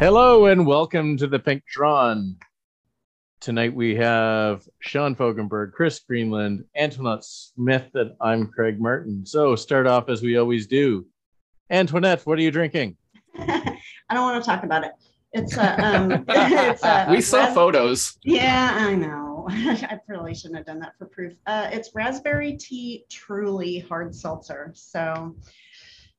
Hello and welcome to the Pink Drawn. Tonight we have Sean Fogenberg, Chris Greenland, Antoinette Smith, and I'm Craig Martin. So start off as we always do. Antoinette, what are you drinking? I don't want to talk about it. It's a. Um, it's a we saw ras- photos. Yeah, I know. I probably shouldn't have done that for proof. Uh, it's raspberry tea, truly hard seltzer. So,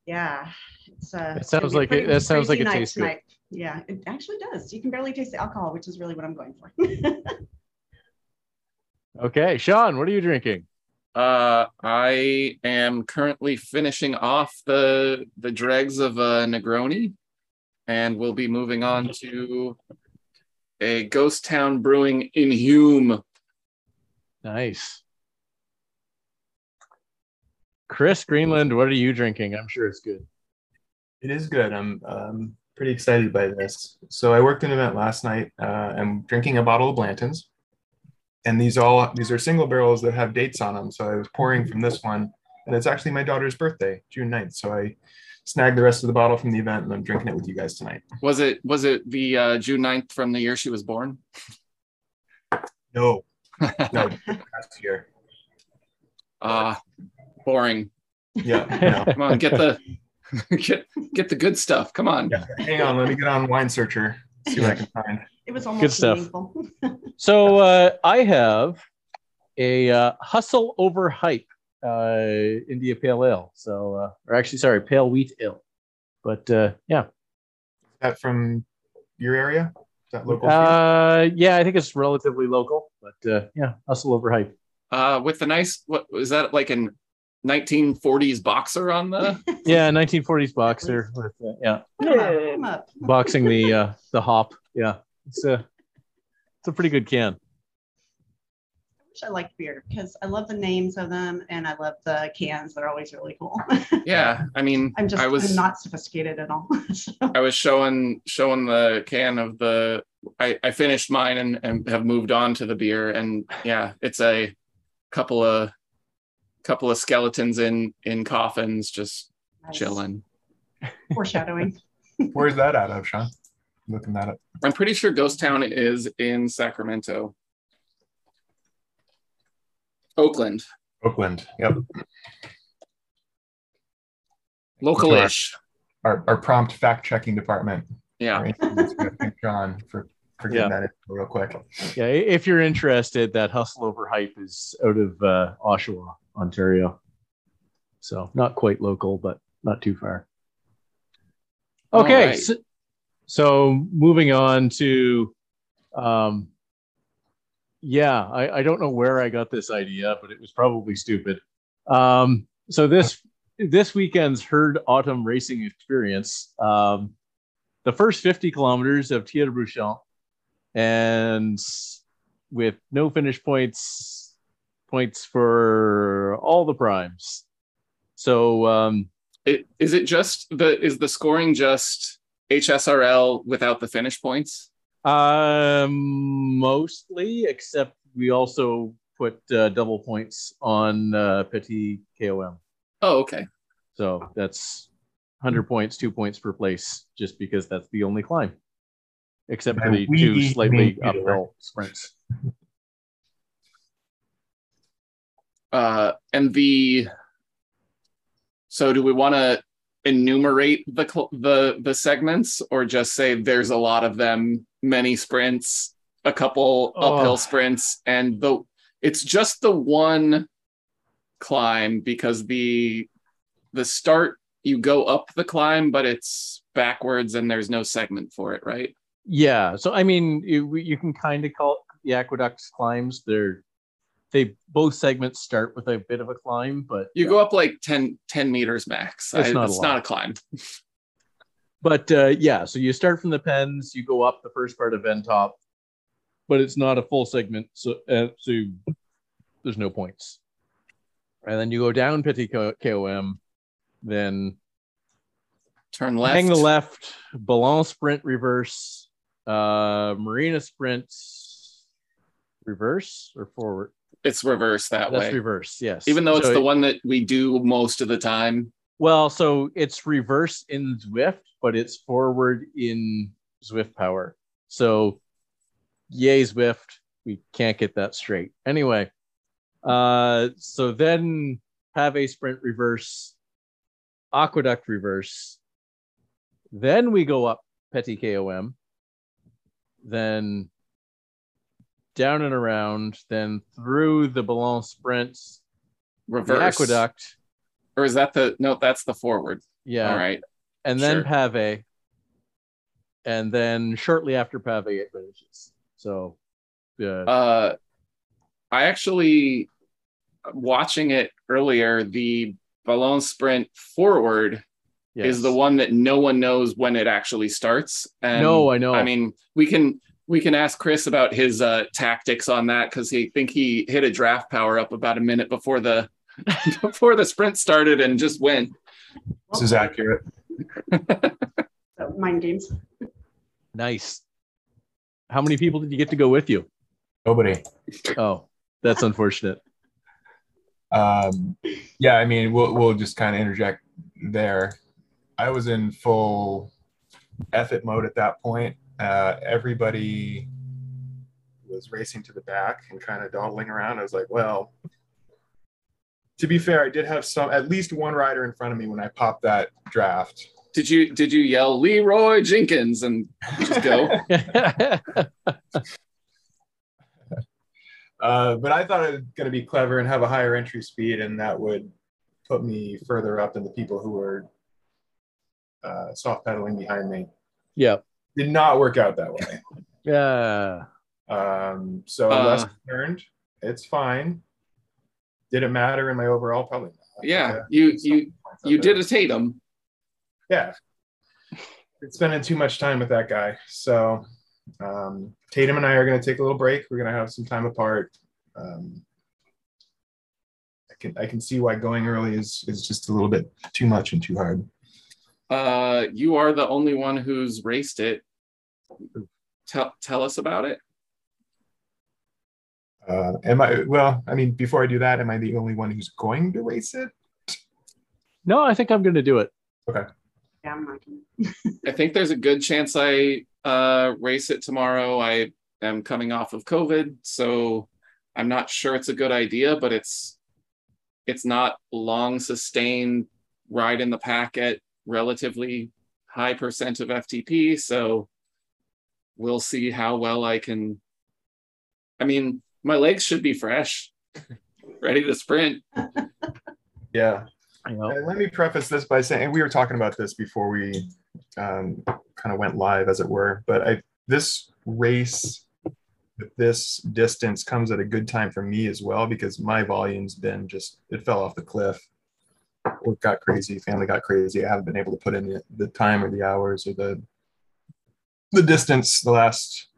yeah, it's. Uh, That sounds be a like it- that sounds like crazy it night tastes good. Tonight. Yeah, it actually does. You can barely taste the alcohol, which is really what I'm going for. Okay, Sean, what are you drinking? Uh, I am currently finishing off the the dregs of a Negroni, and we'll be moving on to a Ghost Town Brewing in Hume. Nice. Chris Greenland, what are you drinking? I'm sure it's good. It is good. I'm um, pretty excited by this. So I worked an event last night. Uh, I'm drinking a bottle of Blanton's, and these all these are single barrels that have dates on them. So I was pouring from this one, and it's actually my daughter's birthday, June 9th. So I snagged the rest of the bottle from the event, and I'm drinking it with you guys tonight. Was it was it the uh, June 9th from the year she was born? No, no, last year. Uh boring. Yeah, no. Come on, get the get get the good stuff. Come on. yeah. Hang on, let me get on Wine Searcher. See what I can find. it was almost good stuff. So uh, I have a uh, Hustle Over Hype uh, India Pale Ale. So, uh, or actually, sorry, Pale Wheat Ale. But uh, yeah, Is that from your area? Is that local? uh, yeah, I think it's relatively local. But uh, yeah, Hustle Over Hype. Uh with the nice what is that like an 1940s boxer on the Yeah, 1940s boxer with uh, yeah, Put 'em up, put 'em up. boxing the uh, the hop. Yeah, it's a it's a pretty good can. I wish I liked beer because I love the names of them and I love the cans. They're always really cool. yeah i mean I'm just i was I'm not sophisticated at all. So, I was showing showing the can of the I, I finished mine and, and have moved on to the beer and yeah it's a couple of couple of skeletons in in coffins just nice. chilling Foreshadowing. Where's that out of, Sean? Looking that up. i'm pretty sure ghost town is in sacramento oakland Oakland. Yep. local-ish Our, our prompt fact checking department. yeah Thank John for, for getting that real quick. Yeah, if you're interested, that Hustle Over Hype is out of uh, Oshawa, Ontario. So not quite local, but not too far. Okay, right. so, so moving on to, um, yeah, I, I don't know where I got this idea, but it was probably stupid. Um, so this this weekend's Herd Autumn Racing Experience, um, the first 50 kilometers of de Brochamp, and with no finish points, points for all the primes. So um, it, is it just the is the scoring just hsrl without the finish points Um, mostly, except we also put uh, double points on uh, Petit KOM. oh okay So that's 100 points, two points per place, just because that's the only climb, except for the two slightly uphill sprints. Uh and the so do we want to enumerate the the the segments or just say there's a lot of them many sprints a couple Oh. uphill sprints and the it's just the one climb because the the start you go up the climb but it's backwards and there's no segment for it right Yeah. So I mean, you, you can kind of call it the aqueducts climbs. They're they both segments start with a bit of a climb, but you go up like 10 10 meters max It's I- not a it's lot. not a climb but uh, yeah. So you start from the pens, you go up the first part of Ventop, but it's not a full segment, so uh, so there's no points. And then you go down Petit K- KOM, then turn left hang the left, Ballon sprint reverse, uh, Marina sprint reverse or forward. It's reverse that That's way reverse, yes. even though it's So the it- one that we do most of the time Well, so it's reverse in Zwift, but it's forward in Zwift power. So, yay Zwift. We can't get that straight. Anyway, uh, so then have a sprint reverse, aqueduct reverse. Then we go up Petit KOM, then down and around, then through the Ballon sprints, Reverse. aqueduct. Or is that the no? That's the forward. Yeah. All right. and then Sure. Pave, and then shortly after Pave, it finishes. So, uh, Uh, I actually watching it earlier. The Ballon Sprint forward yes. is the one that no one knows when it actually starts. And No, I know. I mean, we can we can ask Chris about his uh, tactics on that because he think he hit a draft power up about a minute before the before the sprint started and just went. This is accurate. So mind games. Nice. How many people did you get to go with you? Nobody. Oh, that's unfortunate. Um, yeah, I mean, we'll we'll just kind of interject there. I was in full effort mode at that point. Uh, everybody was racing to the back and kind of dawdling around. I was like, well, to be fair, I did have some at least one rider in front of me when I popped that draft. Did you did you yell Leeroy Jenkins and just go? Uh, but I thought it was going to be clever and have a higher entry speed, and that would put me further up than the people who were uh, soft pedaling behind me. yeah. Did not work out that way. Yeah. Um, so Uh. lesson learned. It's fine. Did it matter in my overall? Probably not. Yeah, you you you did a Tatum. Yeah. It's spending too much time with that guy. So um, Tatum and I are going to take a little break. We're going to have some time apart. Um, I can I can see why going early is is just a little bit too much and too hard. Uh, you are the only one who's raced it. Tell tell us about it. Uh, am I well? I mean, before I do that, am I the only one who's going to race it? No, I think I'm going to do it. Okay. Yeah, I'm not gonna. I think there's a good chance I uh, race it tomorrow. I am coming off of COVID, so I'm not sure it's a good idea, but it's it's not long sustained ride in the pack at relatively high percent of FTP. So we'll see how well I can. I mean, my legs should be fresh, ready to sprint. Yeah. You? Uh, let me preface this by saying we were talking about this before we um, kind of went live, as it were. But I this race with this distance comes at a good time for me as well because my volume's been just it fell off the cliff. Work got crazy, family got crazy. I haven't been able to put in the, the time or the hours or the the distance the last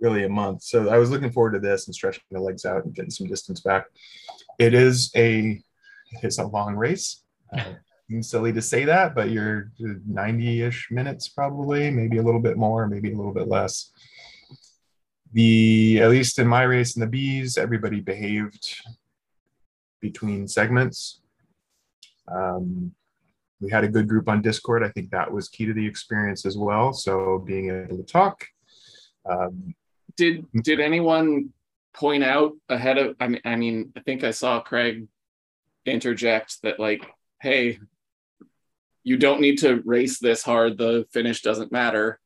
really a month. So I was looking forward to this and stretching the legs out and getting some distance back. It is a it's a long race. Uh, seems silly to say that, but you're 90-ish minutes probably, maybe a little bit more, maybe a little bit less. The at least in my race in the bees, everybody behaved between segments. Um, we had a good group on Discord. I think that was key to the experience as well. So being able to talk. Um, Did did anyone point out ahead of? I mean, I mean, I think I saw Craig interject that like, hey, you don't need to race this hard. The finish doesn't matter.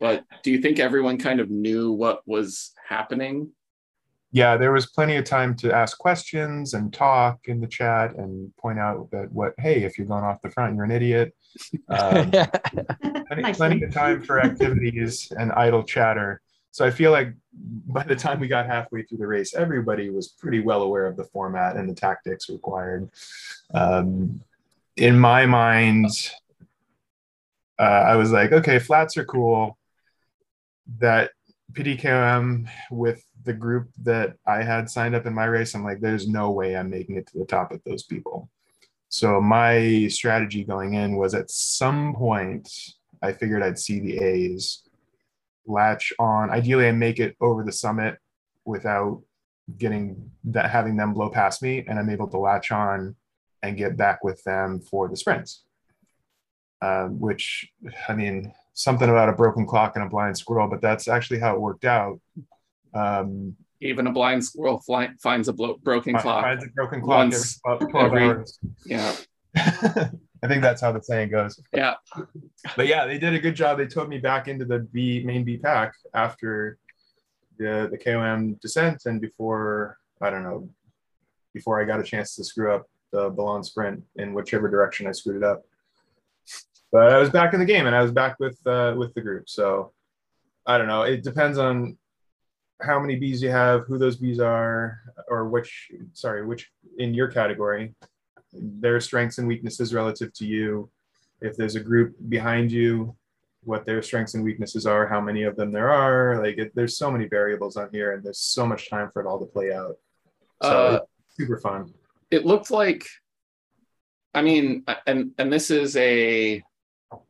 But do you think everyone kind of knew what was happening? Yeah, there was plenty of time to ask questions and talk in the chat and point out that what, hey, if you're going off the front, you're an idiot. Um, plenty, plenty of time for activities and idle chatter. So I feel like by the time we got halfway through the race, everybody was pretty well aware of the format and the tactics required. Um, in my mind, uh, I was like, okay, flats are cool. That PDKM with the group that I had signed up in my race, I'm like, there's no way I'm making it to the top of those people. So my strategy going in was at some point, I figured I'd see the A's latch on. Ideally, I make it over the summit without getting that having them blow past me, and I'm able to latch on and get back with them for the sprints. um, which I mean, something about a broken clock and a blind squirrel, but that's actually how it worked out. Um, Even a blind squirrel fly, finds a blo- broken fi- clock. finds a broken clock Once every 12 every- hours. Yeah, I think that's how the saying goes. yeah. But yeah, they did a good job. They took me back into the B main B pack after the the KOM descent and before I don't know before I got a chance to screw up the balloon sprint in whichever direction I screwed it up. But I was back in the game and I was back with uh, with the group. So I don't know. It depends on how many bees you have, who those bees are, or which sorry, which in your category, their strengths and weaknesses relative to you. If there's a group behind you, what their strengths and weaknesses are, how many of them there are. Like it, there's so many variables on here, and there's so much time for it all to play out. So Uh, super fun. it looked like i mean and and this is a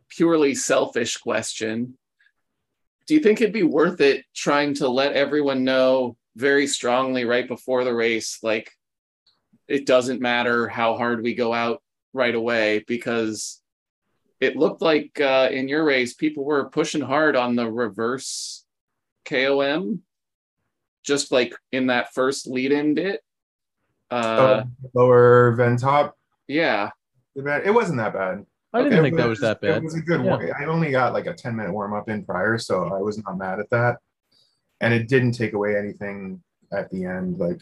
purely selfish question do you think it'd be worth it trying to let everyone know very strongly right before the race like it doesn't matter how hard we go out right away because it looked like uh, in your race people were pushing hard on the reverse kom just like in that first lead in bit uh, oh, lower Ven top. yeah It wasn't that bad. I didn't Okay, think that was that bad. It was a good Yeah. one. I only got like a 10 minute warm up in prior, so I was not mad at that. And it didn't take away anything at the end. Like,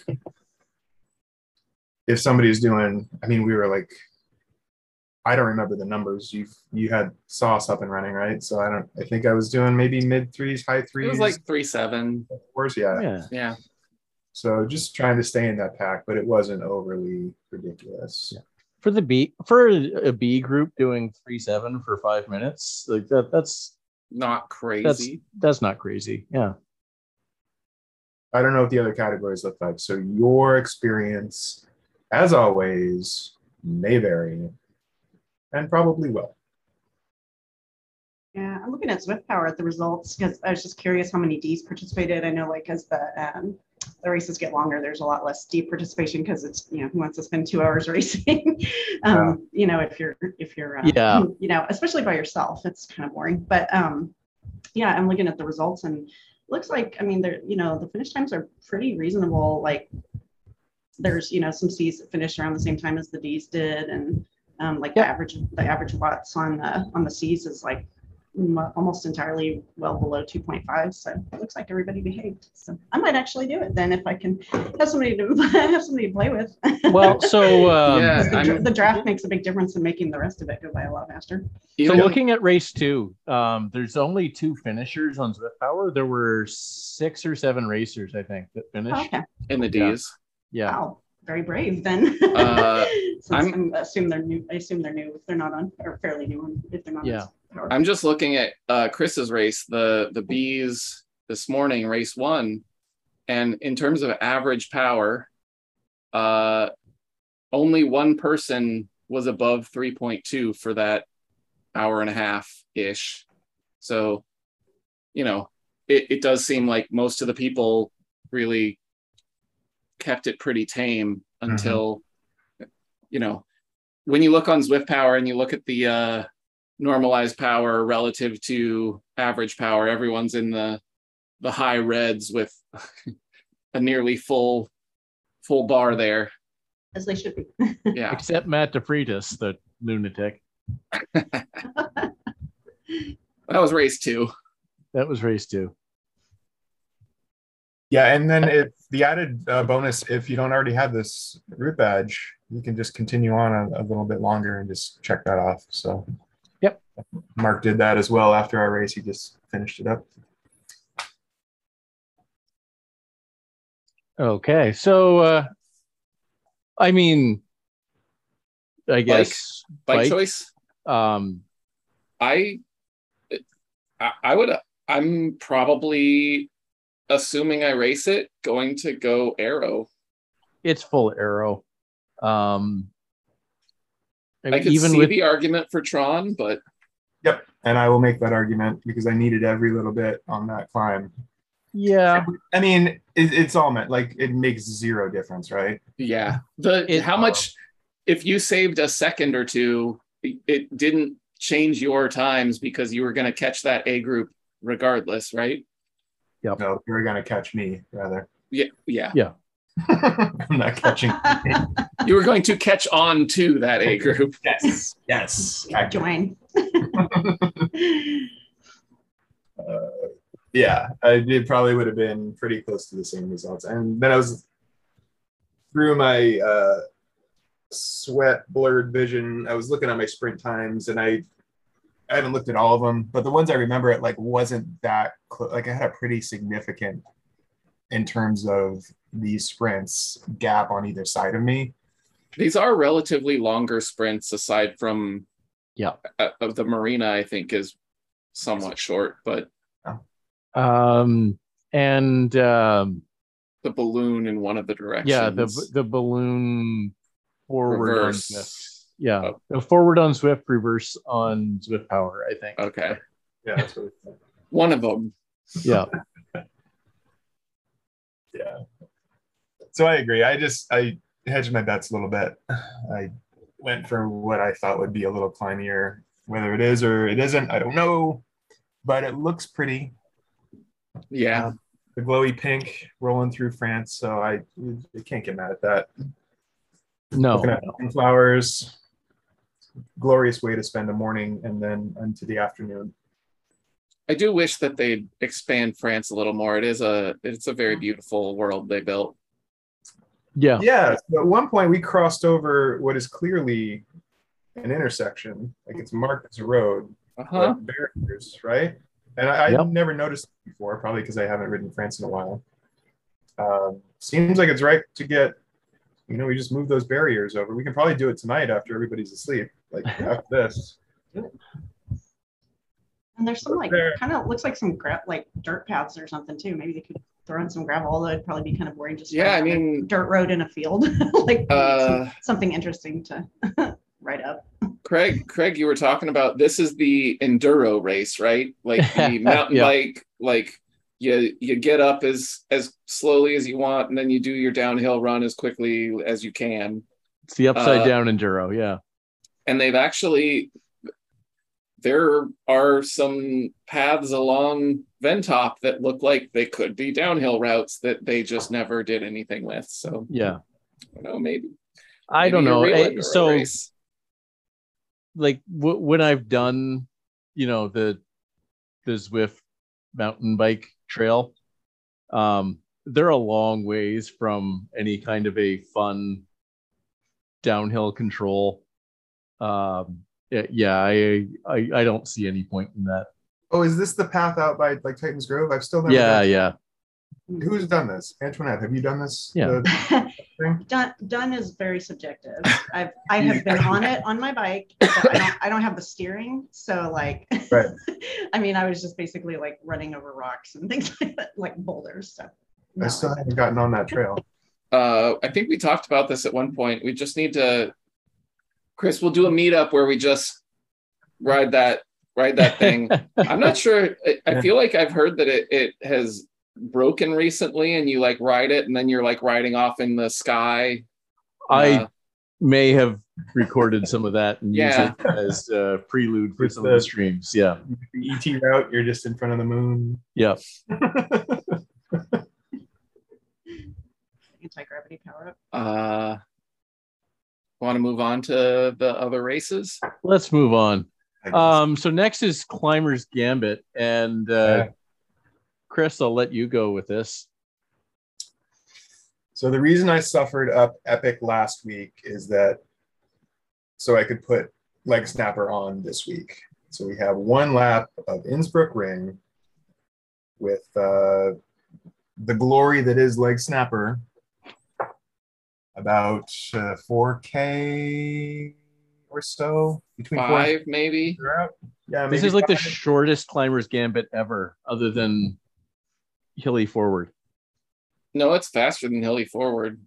if somebody's doing, I mean, we were like, I don't remember the numbers. You you had sauce up and running, right? So I don't. I think I was doing maybe mid threes, high threes. it was like three seven fours. Yeah. Yeah. yeah So just trying to stay in that pack, but it wasn't overly ridiculous. Yeah. For the B for a B group doing three seven for five minutes, like that that's not that's crazy that's not crazy. Yeah. I don't know what the other categories look like. So your experience, as always, may vary, and probably will. Yeah, I'm looking at Zwift Power at the results because I was just curious how many Ds participated. I know like as the um, the races get longer, there's a lot less D participation because it's you know who wants to spend two hours racing. um, You know if you're if you're uh, Yeah. you know especially by yourself, it's kind of boring. But um, yeah, I'm looking at the results and looks like I mean they're you know the finish times are pretty reasonable. Like there's you know some Cs that finished around the same time as the Ds did and um, like the Yeah. average the average watts on the on the Cs is like almost entirely well below 2.5 so it looks like everybody behaved so i might actually do it then if i can have somebody to have somebody to play with Well, so um, Yeah. the, the draft makes a big difference in making the rest of it go by a lot faster So looking at race two, um, there's only two finishers on Zwift Power. There were six or seven racers, I think, that finished. okay in the Yeah. d's Yeah. wow very brave then Uh, Since I'm- I'm, assume they're new i assume they're new if they're not on or fairly new if they're not Yeah. Power. I'm just looking at uh chris's race the the bees this morning race one. And in terms of average power uh only one person was above 3.2 for that hour and a half ish. So you know it, it does seem like most of the people really kept it pretty tame until you know when you look on Zwift power and you look at the uh normalized power relative to average power everyone's in the the high reds with a nearly full full bar there as they should be yeah Except Matt DeFreitas, the lunatic. that was race two That was race two. Yeah, and then if the added uh, bonus, if you don't already have this root badge, you can just continue on a, a little bit longer and just check that off. So, Yep. Mark did that as well after our race. He just finished it up. Okay. So uh I mean I guess bike Bike? choice um I, I I would I'm probably assuming I race it going to go aero. it's full aero. Um I I could even see with the argument for Tron, but Yep. And I will make that argument because I needed every little bit on that climb. yeah, I mean, it, it's all meant like it makes zero difference, right? yeah, the It- how much if you saved a second or two, it, it didn't change your times because you were going to catch that A group regardless, right? Yeah. No, you're gonna catch me rather. Yeah, Yeah, yeah. I'm not catching. You were going to catch on to that A group. yes, yes. Join. uh, yeah, I did probably would have been pretty close to the same results. And then I was through my uh, sweat blurred vision. I was looking at my sprint times, and I I haven't looked at all of them, but the ones I remember, it like wasn't that close. Like I had a pretty significant in terms of these sprints gap on either side of me. These are relatively longer sprints aside from Yeah. uh, of the marina I think is somewhat short, but Um, and um, the balloon in one of the directions. yeah, the the balloon forward on reverse. Zwift. Yeah, Oh. the forward on Zwift, reverse on Zwift Power. I think. Okay. Yeah, that's what One of them. Yeah, yeah. So I agree. I just I hedged my bets a little bit. I went for what I thought would be a little climbier. Whether it is or it isn't, I don't know. But it looks pretty. Yeah. Um, the glowy pink rolling through France. So I, I can't get mad at that. no, flowers. Glorious way to spend a morning and then into the afternoon. I do wish that they'd expand France a little more. It is a it's a very beautiful world they built. yeah, Yeah. so at one point we crossed over what is clearly an intersection. Like it's marked as a road. Uh-huh. barriers, right? And I, Yep. I've never noticed it before, probably because I haven't ridden France in a while. Um, seems like it's right to get, you know, we just move those barriers over. We can probably do it tonight after everybody's asleep, like after this. And there's some like kind of looks like some gra- like dirt paths or something too. Maybe they could throw in some gravel, although it'd probably be kind of boring just Yeah, I going down a mean- dirt road in a field. like Uh, some- something interesting to write up. Craig, Craig, you were talking about this is the enduro race, right? Like the mountain Yeah. bike, like you you get up as as slowly as you want, and then you do your downhill run as quickly as you can. it's the upside Uh, down enduro. Yeah, And they've actually there are some paths along Ventop that look like they could be downhill routes that they just never did anything with. So yeah. I don't know, maybe I don't know. real Eh, So like w- when I've done, you know, the the Zwift mountain bike trail, um, they're a long ways from any kind of a fun downhill control. Um, yeah, yeah, I, I I don't see any point in that. Oh, is this the path out by like Titans Grove? I've still never. Yeah, done- yeah. Who's done this? Antoinette, have you done this? Yeah. Done done is very subjective. I've I have been on it on my bike. But I don't I don't have the steering, so like Right. I mean, I was just basically like running over rocks and things like that, like boulders. So I no, still haven't gotten on that trail. Uh, I think we talked about this at one point. We just need to, Chris. We'll do a meetup where we just ride that ride that thing. I'm not sure. I, I feel like I've heard that it it has broken recently, and you like ride it, and then you're like riding off in the sky. I Uh, may have recorded some of that and Yeah. used it as a prelude for It's some of the- the streams. Yeah, The ET route, you're just in front of the moon. yeah. anti gravity power up. uh, Want to move on to the other races? Let's move on. Um, so next is Climber's Gambit, and uh, Yeah. Chris, I'll let you go with this. So the reason I suffered up Epic last week is that so I could put Leg Snapper on this week. So we have one lap of Innsbruck Ring with uh, the glory that is Leg Snapper, about uh, 4K or so between four and Five, maybe. Yeah, This maybe is like the shortest Climber's Gambit ever, other than Hilly Forward. No, it's faster than Hilly Forward.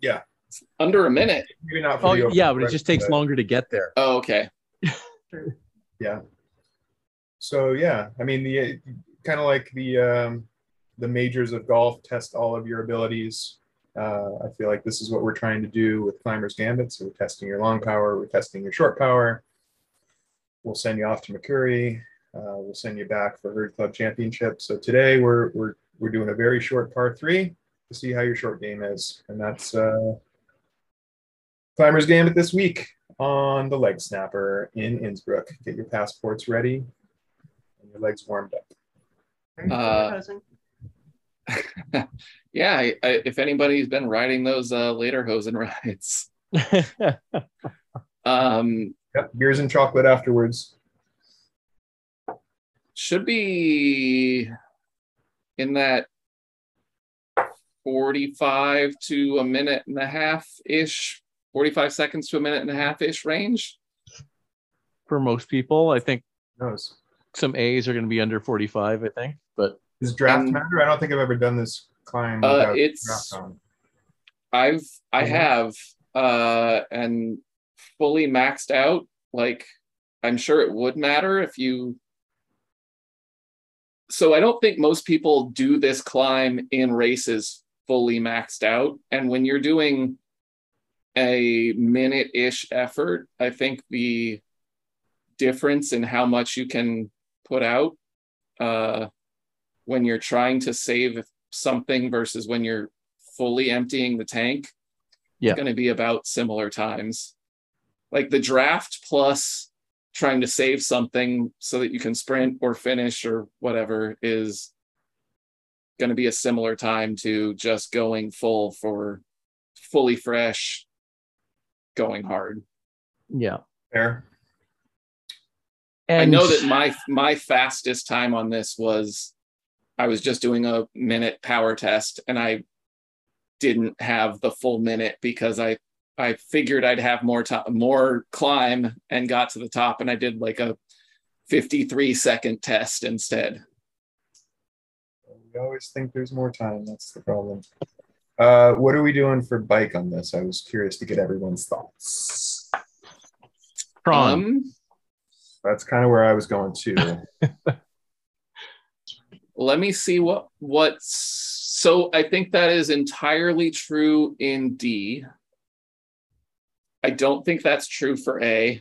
Yeah. It's under a minute. maybe not for Oh the yeah, but it just takes but- longer to get there. Oh, okay. yeah so yeah i mean the kind of like the um the majors of golf test all of your abilities Uh, I feel like this is what we're trying to do with Climber's Gambit. So we're testing your long power, we're testing your short power. We'll send you off to Makuri. Uh, we'll send you back for Herd Club Championship. So today we're we're we're doing a very short par three to see how your short game is, and that's uh, Climber's Gambit this week on the Leg Snapper in Innsbruck. Get your passports ready and your legs warmed up. Uh, yeah, I, I, if anybody's been riding those uh, Lederhosen rides, um, Yep, beers and chocolate afterwards. should be in that 45 to a minute and a half ish, 45 seconds to a minute and a half ish range. For most people, I think Who some A's are going to be under 45, I think. But Does draft Um, matter? I don't think I've ever done this climb. Uh, it's-. I've I have uh and fully maxed out. Like I'm sure it would matter if you so I don't think most people do this climb in races fully maxed out. And when you're doing a minute-ish effort, I think the difference in how much you can put out uh when you're trying to save something versus when you're fully emptying the tank Yeah. it's going to be about similar times like the draft plus trying to save something so that you can sprint or finish or whatever is going to be a similar time to just going full for fully fresh going hard yeah. Fair. And i know that my my fastest time on this was i was just doing a minute power test and i didn't have the full minute because i i figured i'd have more time more climb and got to the top and i did like a 53 second test instead We always think there's more time. That's the problem. Uh, what are we doing for bike on this? I was curious to get everyone's thoughts. Tron. um That's kind of where I was going too. let me see what what's so i think that is entirely true in d i don't think that's true for a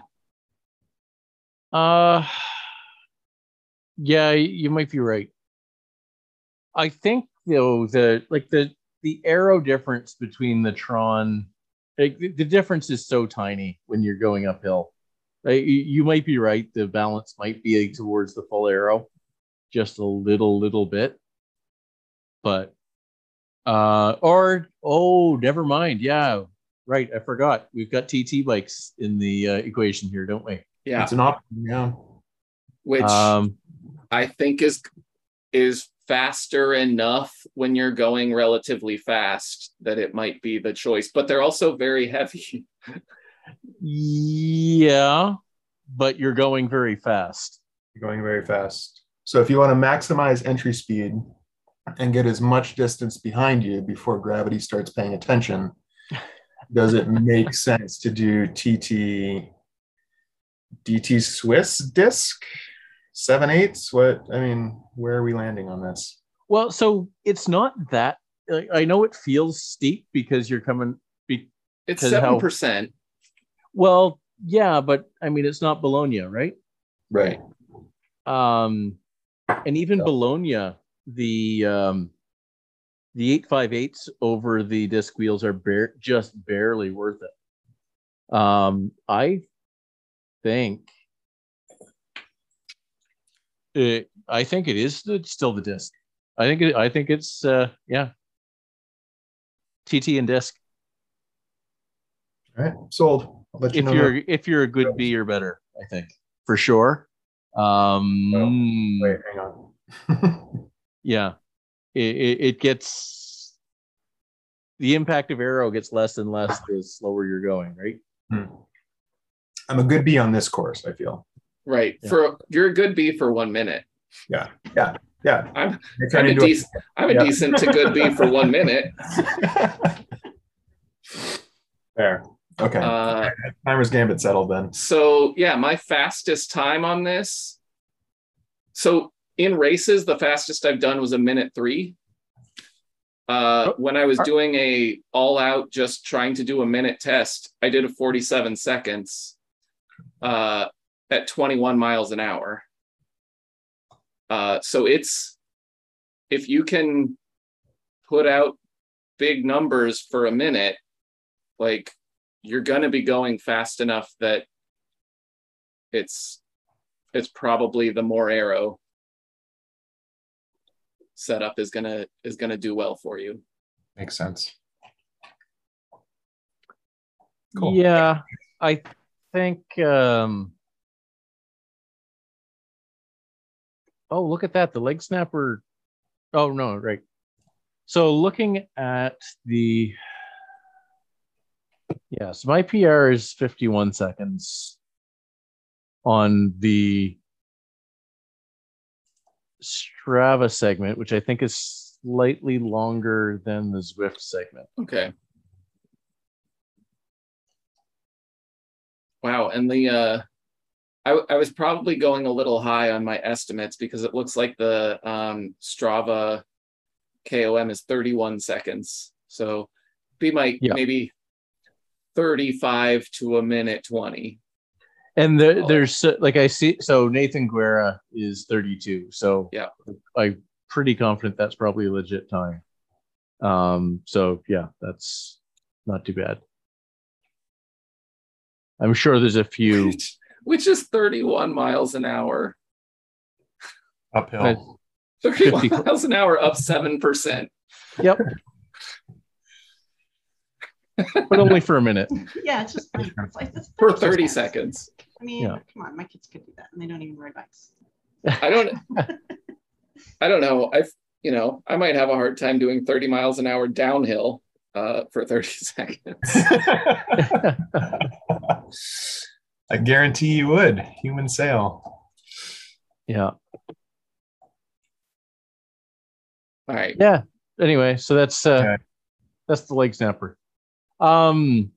Uh, yeah, you might be right. I think though the like the the aero difference between the Tron, like, the the difference is so tiny when you're going uphill. Like, you, you might be right. The balance might be towards the full aero, just a little little bit. But uh, or oh, never mind. Yeah, right. I forgot. We've got TT bikes in the uh, equation here, don't we? yeah It's an option. Yeah. which Um, I think is is faster enough when you're going relatively fast that it might be the choice, but they're also very heavy. Yeah, but you're going very fast. You're going very fast. So if you want to maximize entry speed and get as much distance behind you before gravity starts paying attention, does it make sense to do TT DT Swiss disc? Seven eighths? What I mean, where are we landing on this? Well, so it's not that. I I know it feels steep because you're coming. Be, It's 'Cause seven percent. well, yeah, but I mean, it's not Bologna, right? Right. Um, and even Bologna, the um, the eight five eights over the disc wheels are bare, just barely worth it. Um, I think it, I think it is the, still the disc. I think it, I think it's uh, yeah. TT and disc. All right. Sold. I'll let you If you're if you're a good B or better, I think for sure. Um, Wait, hang on. yeah it, it, it gets the impact of aero gets less and less the slower you're going right Hmm. I'm a good B on this course, I feel. Right. Yeah. For you're a good B for one minute. Yeah. I'm I I'm turn a into a- decent I'm a Yeah. decent to good B for one minute. Fair. Okay. Uh Climber's Gambit settled then. So yeah, my fastest time on this. So in races, the fastest I've done was a minute three. Uh, Oh, when I was doing a all out, just trying to do a minute test, I did a 47 seconds uh, at 21 miles an hour. Uh, so it's if you can put out big numbers for a minute, like you're gonna be going fast enough that it's it's probably the more aero setup is gonna is gonna do well for you. Makes sense. Cool. Yeah, I think. Um, oh, look at that! The leg snapper. Oh no, right. So looking at the. Yes, my PR is 51 seconds on the Strava segment, which I think is slightly longer than the Zwift segment. Okay. Wow, and the uh I, I was probably going a little high on my estimates because it looks like the um Strava KOM is 31 seconds. So be my Yeah. maybe 35 to a minute 20. And there, there's like I see. So Nathan Guerra is 32. So Yeah. I'm pretty confident that's probably a legit time. Um. So yeah, that's not too bad. I'm sure there's a few. Which, which is 31 miles an hour. Uphill. 31 50 miles an hour up 7%. Yep. But only for a minute. Yeah, it's just like, it's like it's For 30 30 seconds. I mean, Yeah. come on, my kids could do that, and they don't even ride bikes. I don't I don't know. I've you know, I might have a hard time doing 30 miles an hour downhill uh, for 30 seconds. I guarantee you would. Human sail. Yeah. All right. Yeah. Anyway, so that's uh Okay. that's the leg snapper. Um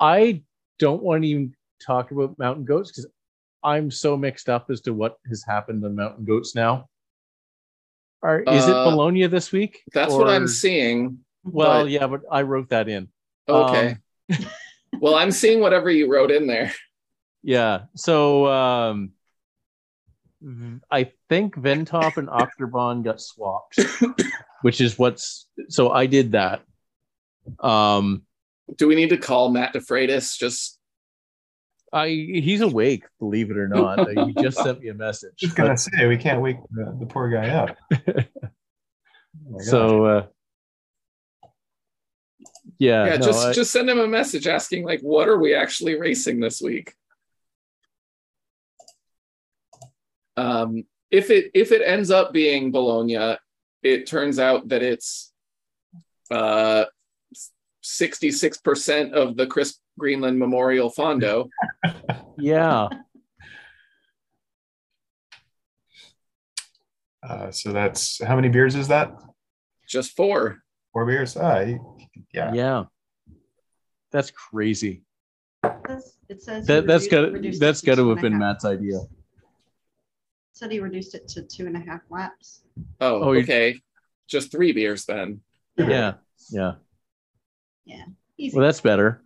I don't want to even talk about mountain goats because I'm so mixed up as to what has happened on mountain goats now. Are is it Uh, Bologna this week? That's what I'm seeing. Well, but- yeah, but I wrote that in. Okay. Um, well, I'm seeing whatever you wrote in there. Yeah. So um I think Ventop and Octobon got swapped, which is what's so I did that. Um Do we need to call Matt DeFreitas? Just I he's awake, believe it or not. he just sent me a message. Just gonna say we can't wake the, the poor guy up. Oh so uh yeah, yeah, no, just I- just send him a message asking like, what are we actually racing this week? Um, if it if it ends up being Bologna, it turns out that it's uh 66% of the Chris Greenland Memorial Fondo. yeah. Uh, so that's how many beers is that? Just four. Four beers. Ah, you- yeah. Yeah. That's crazy. It says- It says. That he that's got reduced that's it got to have been half. Matt's idea. Said he reduced it to two and a half laps. Oh, Oh, you- okay. Just three beers then. Yeah. Yeah. Easy. Well, that's better.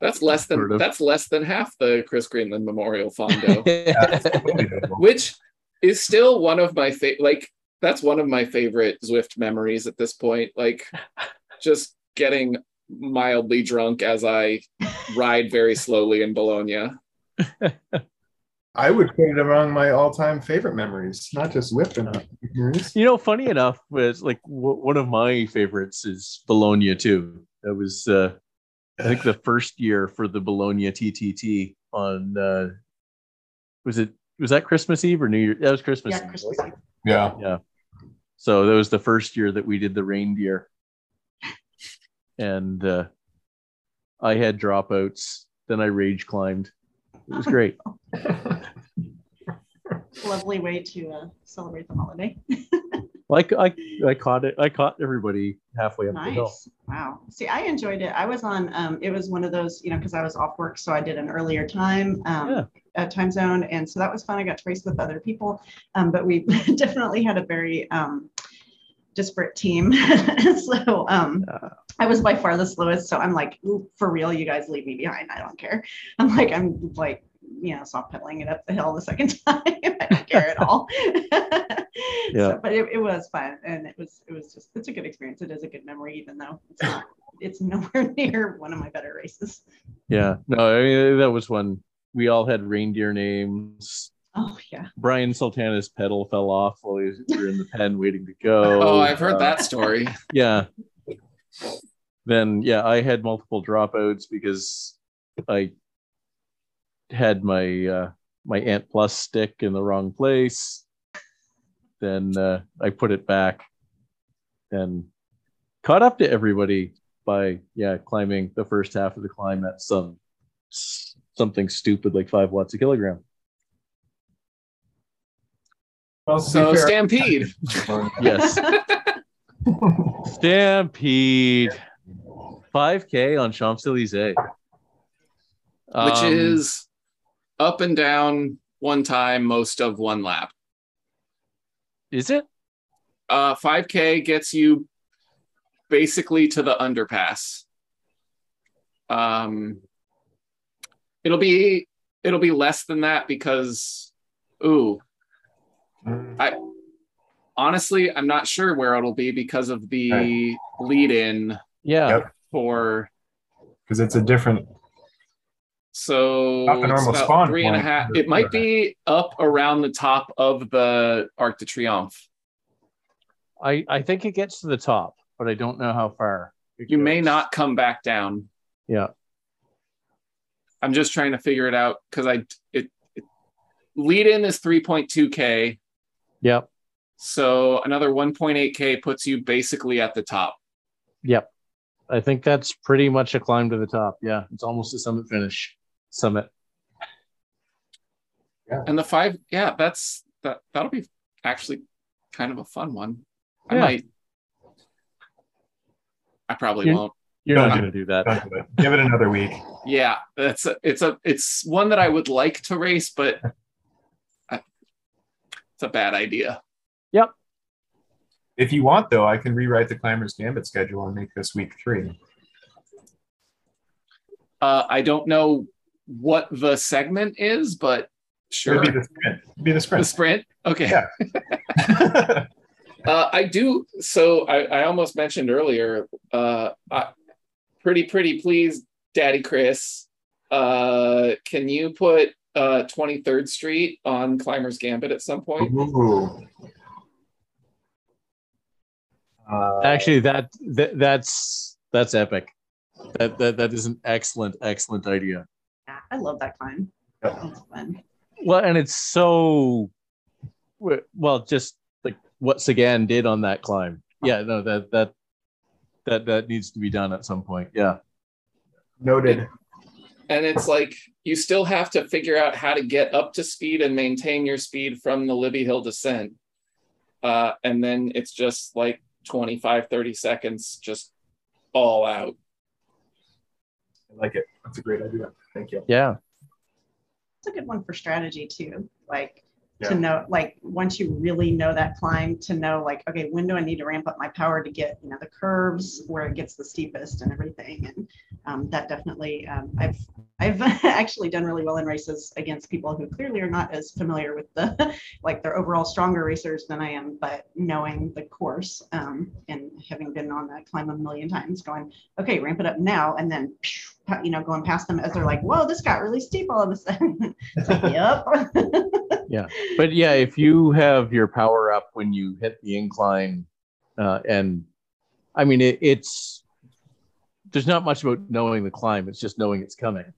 That's less than Sort of. that's less than half the Chris Greenland Memorial Fondo. Which is still one of my favorite like that's one of my favorite Zwift memories at this point like just getting mildly drunk as I ride very slowly in Bologna. I would put it among my all-time favorite memories, not just whip memories. You know, funny enough, was like w- one of my favorites is Bologna too. That was uh I think the first year for the Bologna TTT on uh was it was that Christmas Eve or New Year? That was Christmas yeah, Eve. Christmas Eve. Yeah. Yeah. So that was the first year that we did the reindeer. And uh I had dropouts, then I rage climbed. It was great. Lovely way to uh, celebrate the holiday. like I I caught it I caught everybody halfway up the hill. Nice. Wow. See, I enjoyed it. I was on, um, it was one of those, you know, because I was off work, so I did an earlier time, um, Yeah. uh, time zone. And so that was fun. I got to race with other people. Um, but we definitely had a very, um, disparate team. so um, Uh. I was by far the slowest. So I'm like, for real, you guys leave me behind. I don't care. I'm like, I'm like, you know, soft pedaling it up the hill the second time. I don't care at all. Yeah. So, but it, it was fun, and it was it was just it's a good experience. It is a good memory, even though it's not. It's nowhere near one of my better races. Yeah. No, I mean that was one. We all had reindeer names. Oh yeah. Brian Sultana's pedal fell off while he was in the pen waiting to go. Oh, I've heard Uh, that story. Yeah. Then yeah, I had multiple dropouts because I had my uh my Ant Plus stick in the wrong place. Then uh, I put it back and caught up to everybody by yeah climbing the first half of the climb at some something stupid like five watts a kilogram. Well, So fair- Stampede, Yes, Stampede, five k on Champs Elysees, which is up and down one time, most of one lap. Is it? Uh, 5K gets you basically to the underpass. Um, it'll be it'll be less than that because, ooh, Mm, honestly, I'm not sure where it'll be because of the lead-in Yeah, Yep. for because it's a different. So Not the it's normal about spawn three and a point. half. It might be up around the top of the Arc de Triomphe. I I think it gets to the top, but I don't know how far. it You may not come back down. Yeah, I'm just trying to figure it out because I it, it lead in is 3.2k, yep, so another 1.8k puts you basically at the top. yep. I think that's pretty much a climb to the top. Yeah, it's almost a summit finish. Summit. Yeah. And the five, yeah, that's that that'll be actually kind of a fun one. I Yeah. might. I probably You- won't. You're Don't not going to do that. Don't do it. Give it another week. Yeah, that's a, it's a it's one that I would like to race, but I, it's a bad idea. Yep. If you want, though, I can rewrite the Climber's Gambit schedule and make this week three. Uh, I don't know what the segment is, but sure. It'd be the sprint. It'd be the The sprint. sprint. Okay. Yeah. Uh, I do. So I, I almost mentioned earlier. Uh, I, pretty, pretty please, Daddy Chris. Uh, can you put uh, 23rd Street on Climber's Gambit at some point? Ooh. Uh, Actually, that, that that's that's epic. That that that is an excellent excellent idea. Yeah, I love that climb. Yep. That's fun. Well, and it's so well, just like what Sagan did on that climb. Yeah, no, that that that that needs to be done at some point. Yeah, noted. And it's like you still have to figure out how to get up to speed and maintain your speed from the Libby Hill descent. Uh, and then it's just like 25, 30 seconds, just all out. I like it. That's a great idea. Thank you. yeah, It's a good one for strategy too. Like Yeah. to know, like once you really know that climb, to know like, okay, when do I need to ramp up my power to get you know the curves where it gets the steepest and everything. And um, that definitely, um, I've I've actually done really well in races against people who clearly are not as familiar with the like they're overall stronger racers than I am, but knowing the course um, and having been on that climb a million times, going, okay, ramp it up now, and then you know going past them as they're like, whoa, this got really steep all of a sudden. Like, yep. Yeah, but yeah, if you have your power up when you hit the incline, uh, and I mean it, it's there's not much about knowing the climb; it's just knowing it's coming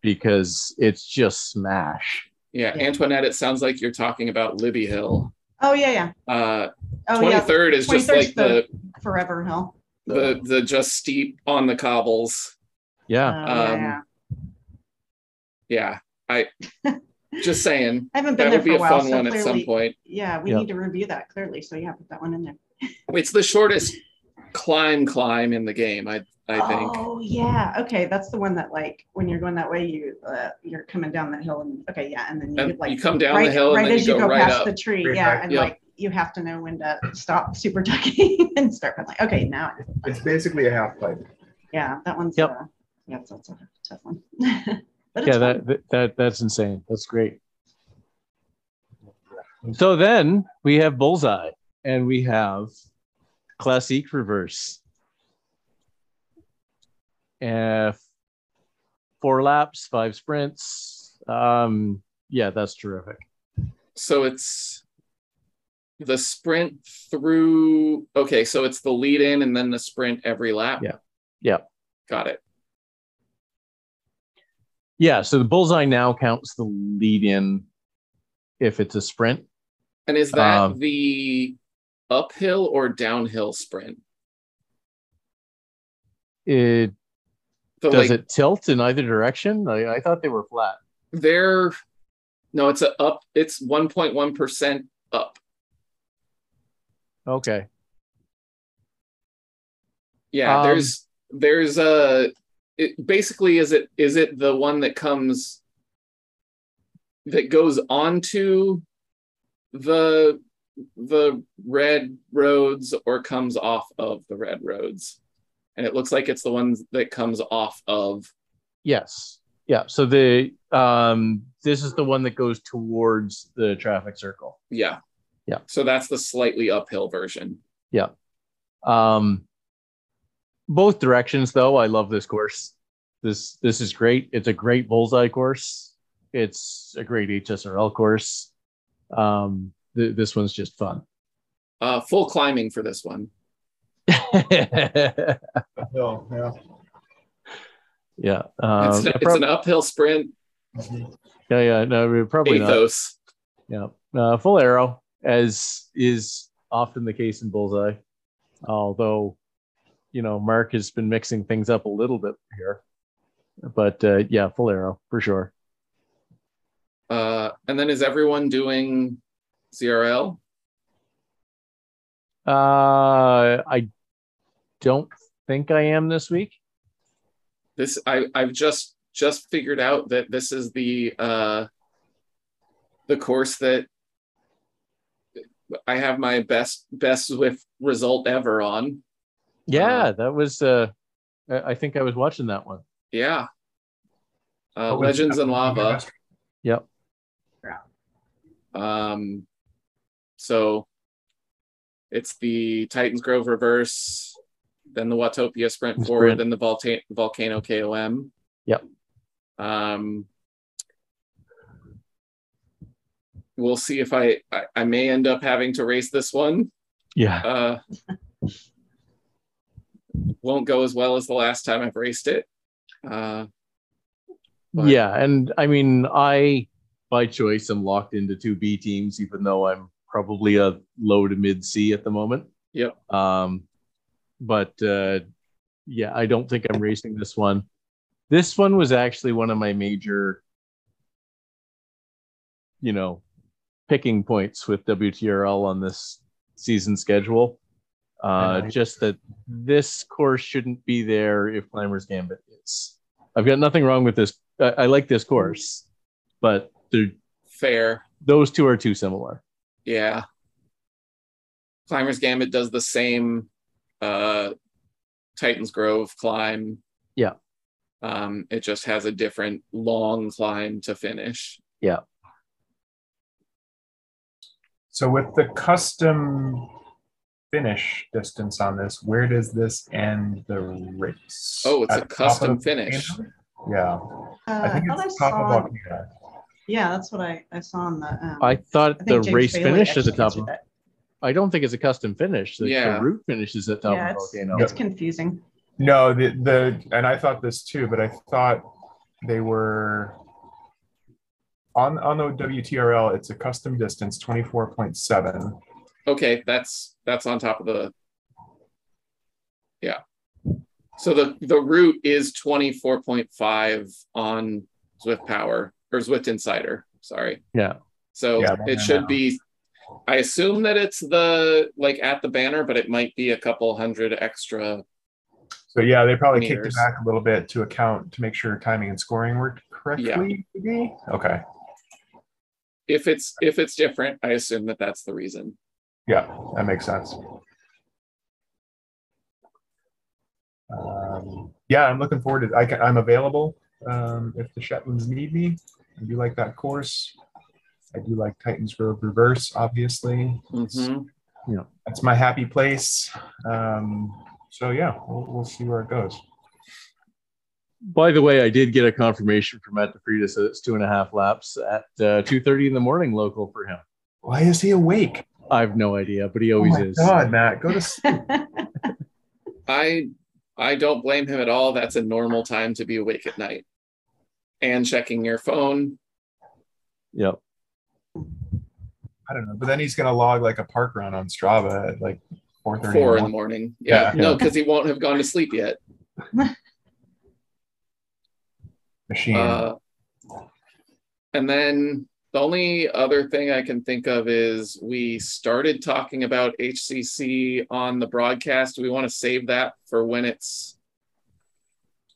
because it's just smash. Yeah, Yeah. Antoinette, it sounds like you're talking about Libby Hill. Oh yeah, yeah. Uh, Oh yeah. 23rd is just like the, Forever Hill. the the just steep on the cobbles. Oh, Yeah, yeah, Um, yeah. Yeah, I just saying I haven't been that there would for be a a while, fun so one at some point. yeah, we Yeah. need to review that clearly. So yeah, put that one in there. It's the shortest climb climb in the game. I I think. Oh yeah, okay, that's the one that like when you're going that way, you uh, you're coming down that hill and okay, yeah, and then you And like you come down right, the hill right and then as you you go go right past up. the tree, Right yeah, back, and yeah. like you have to know when to stop super tucking and start pedaling. Okay, now, It's basically a half pipe. yeah, that one's, Yep. uh, yeah, that's that's a tough one. But yeah, that, that that that's insane. That's great. So then we have bullseye, and we have classique reverse. Uh, four laps, five sprints. Um, yeah, that's terrific. So it's the sprint through. Okay, so it's the lead in and then the sprint every lap. Yeah. Yeah. Got it. Yeah, so the bullseye now counts the lead in if it's a sprint. And is that Um, the uphill or downhill sprint? It So does like it tilt in either direction? I, I thought they were flat. they're no, it's a up. It's one point one percent up. Okay. Yeah, Um, there's there's a it basically is it is it the one that comes that goes onto the the red roads or comes off of the red roads and it looks like it's the ones that comes off of Yes. Yeah. So the um this is the one that goes towards the traffic circle. yeah Yeah. so that's the slightly uphill version Yeah. Um both directions though. I love this course. This this is great. It's a great bullseye course. It's a great HSRL course. Um th- this one's just fun. uh full climbing for this one yeah. Yeah. Yeah. Um, it's, yeah, it's an uphill sprint yeah, yeah, no, we're probably not. ethos Yeah. Uh, full aero, as is often the case in Bullseye. Although, you know, Mark has been mixing things up a little bit here. But uh, yeah, full aero for sure. uh and then is everyone doing zrl Uh, I don't think I am this week. this i i've just just figured out that this is the uh the course that i have my best best Zwift result ever on Yeah, Uh, that was. Uh, I I think I was watching that one. yeah uh legends and lava Yep. Yeah. um so it's the titans grove reverse then the watopia sprint forward then the Volta- volcano kom Yep. um we'll see if I, I i may end up having to race this one Yeah. uh won't go as well as the last time i've raced it uh Yeah, and I mean, I by choice am locked into two B teams, even though I'm probably a low to mid C at the moment. Yep. Um, but uh, yeah, I don't think I'm racing this one. This one was actually one of my major, you know, picking points with WTRL on this season schedule. Uh, just that this course shouldn't be there if Climber's Gambit is. I've got nothing wrong with this. I, I like this course, but they're, fair those two are too similar. Yeah. Climber's Gambit does the same uh Titans Grove climb. Yeah. Um, it just has a different long climb to finish. Yeah. So with the custom finish distance on this, where does this end the race? Oh, it's a At the top custom finish. volcano? Yeah, Uh, I think thought it's top of saw- volcano. Yeah, that's what I, I saw on the. Um, I thought I the James race Bailey finish at the actually top. Of. I don't think it's a custom finish. The, Yeah. the route finishes at top Yeah, of it's, volcano. it's confusing. No, the the and I thought this too, but I thought they were on on the WTRL. It's a custom distance, twenty four point seven. Okay, that's that's on top of the Yeah. So the the route is 24.5 on Zwift Power or Zwift Insider, sorry. Yeah. So Yeah, it should be I assume that it's the like at the banner, but it might be a couple hundred extra. So yeah, they probably kicked it back a little bit to account to make sure timing and scoring worked correctly. maybe? Okay. If it's if it's different, I assume that that's the reason. Yeah, that makes sense. Um, yeah, I'm looking forward to. I can, I'm available um, if the Shetlands need me. I do like that course. I do like Titans Grove Reverse, obviously. Mhm. That's my happy place. Um, so yeah, we'll, we'll see where it goes. By the way, I did get a confirmation from Matt DeFrieda, so it's two and a half laps at uh, two thirty in the morning local for him. Why is he awake? I have no idea, but he Oh always my is. God, Matt, go to sleep. I I don't blame him at all. That's a normal time to be awake at night. And checking your phone. Yep. I don't know, but then he's gonna log like a park run on Strava at like four thirty. Four in the morning. Yeah. Yeah. No, because he won't have gone to sleep yet. Machine. Uh, and then the only other thing I can think of is we started talking about HCC on the broadcast. We want to save that for when it's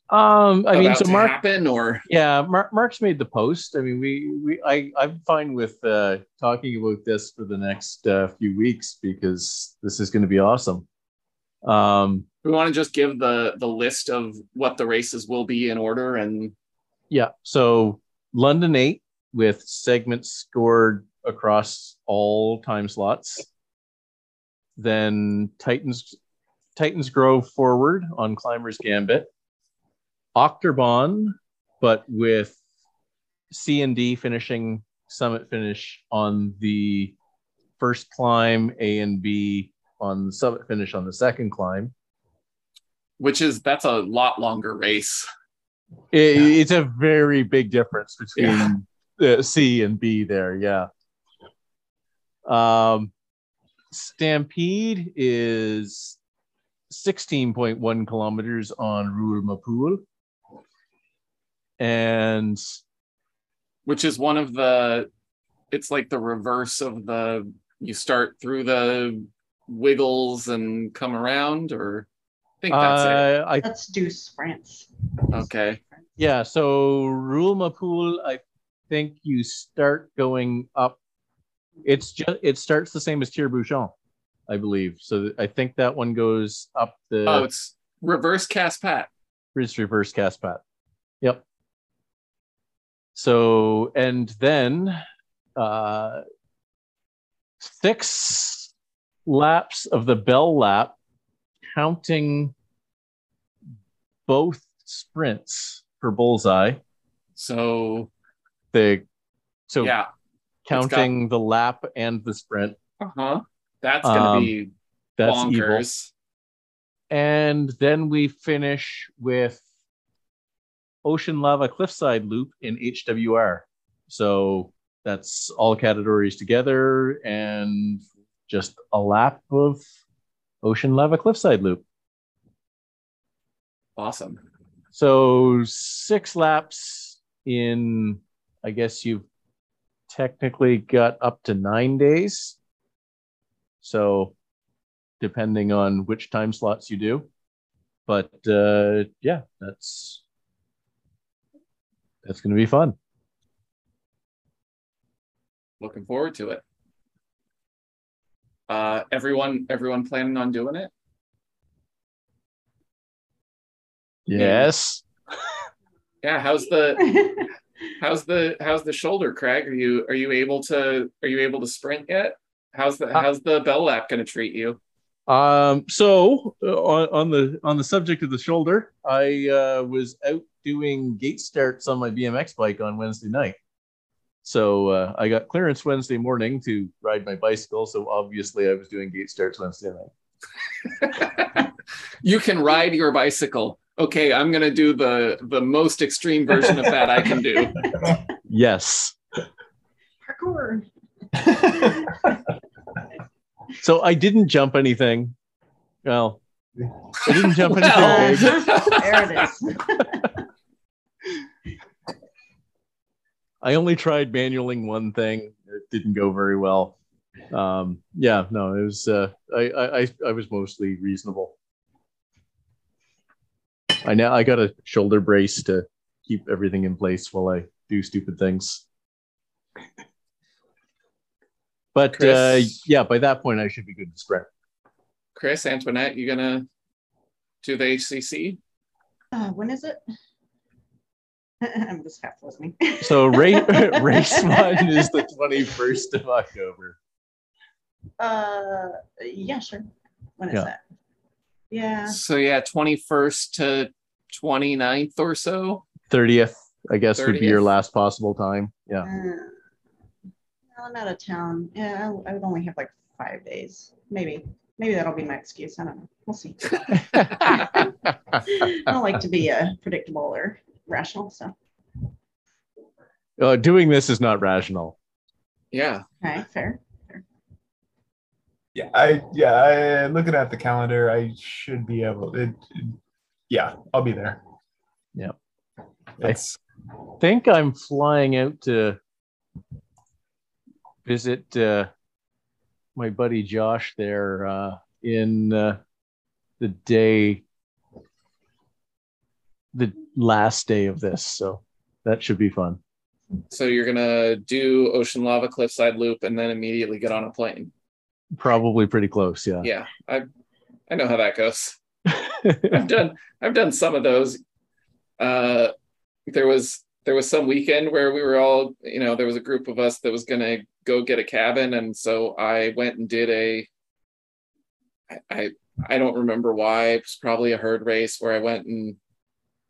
Um, I mean, so Mark, happen, or yeah, Mark, Mark's made the post. I mean, we, we, I, I'm fine with uh, talking about this for the next uh, few weeks because this is going to be awesome. Um, we want to just give the the list of what the races will be in order and yeah, so London eight with segments scored across all time slots. Then Titans, Titans Grove forward on Climber's Gambit. Octobon, but with C and D finishing summit finish on the first climb, A and B on summit finish on the second climb. which is that's a lot longer race. It, Yeah. It's a very big difference between uh, C and B there. Yeah. Um, Stampede is 16.1 kilometers on Roule Ma Poule. And which is one of the it's like the reverse of the you start through the wiggles and come around or I think that's uh, I Let's do sprints. Okay. Yeah, so Roule Ma Poule, I think you start going up. It's just it starts the same as Tire-Bouchon, I believe. So I think that one goes up the Oh, it's reverse Casse-Pattes. It's reverse Casse-Pattes. Yep. So and then uh six laps of the bell lap counting both sprints for bullseye. So The so yeah. counting the lap and the sprint. Uh-huh. That's gonna Um, be That's evil. bonkers. And then we finish with Ocean Lava Cliffside Loop in HWR. So that's all categories together and just a lap of Ocean Lava Cliffside Loop. Awesome. So six laps in, I guess you've technically got up to nine days. So depending on which time slots you do. But uh, yeah, that's that's going to be fun. Looking forward to it. Uh everyone everyone planning on doing it? Yes. Yeah, how's the how's the how's the shoulder, Craig? Are you are you able to are you able to sprint yet? How's the Uh, how's the bell lap going to treat you? Um, so uh, on, on the on the subject of the shoulder, I uh, was out doing gate starts on my BMX bike on Wednesday night. So uh, I got clearance Wednesday morning to ride my bicycle. So obviously I was doing gate starts Wednesday night. you can ride your bicycle. Okay, I'm going to do the the most extreme version of that I can do. Yes. Parkour. So I didn't jump anything. Well, I didn't jump anything Well. There it is. I only tried manualing one thing. It didn't go very well. Um, yeah, no, it was. Uh, I, I I I was mostly reasonable. I now I got a shoulder brace to keep everything in place while I do stupid things. But uh, yeah, by that point, I should be good to sprint. Chris, Antoinette, you gonna do the HCC? Uh, when is it? I'm just half listening. So race race one is the twenty first of October. Uh, yeah, sure. When is Yeah. that? Yeah. So yeah, 21st to 29th or so. Thirtieth, I guess, would be your last possible time. Yeah. Uh, well, I'm out of town. Yeah, I, I would only have like five days. Maybe. Maybe that'll be my excuse. I don't know. We'll see. I don't like to be uh, predictable or rational. So, Uh, doing this is not rational. Yeah. okay, fair. Yeah, I yeah, I looking at the calendar, I should be able it, yeah, I'll be there. Yeah. It's think I'm flying out to visit uh, my buddy Josh there uh, in uh, the day, the last day of this. So that should be fun. So you're gonna do Ocean Lava Cliffside Loop and then immediately get on a plane. Probably pretty close. Yeah. Yeah, I I know how that goes. I've done I've done some of those. Uh, there was there was some weekend where we were all you know there was a group of us that was gonna go get a cabin, and so I went and did a. I I, I don't remember why it was probably a herd race where I went and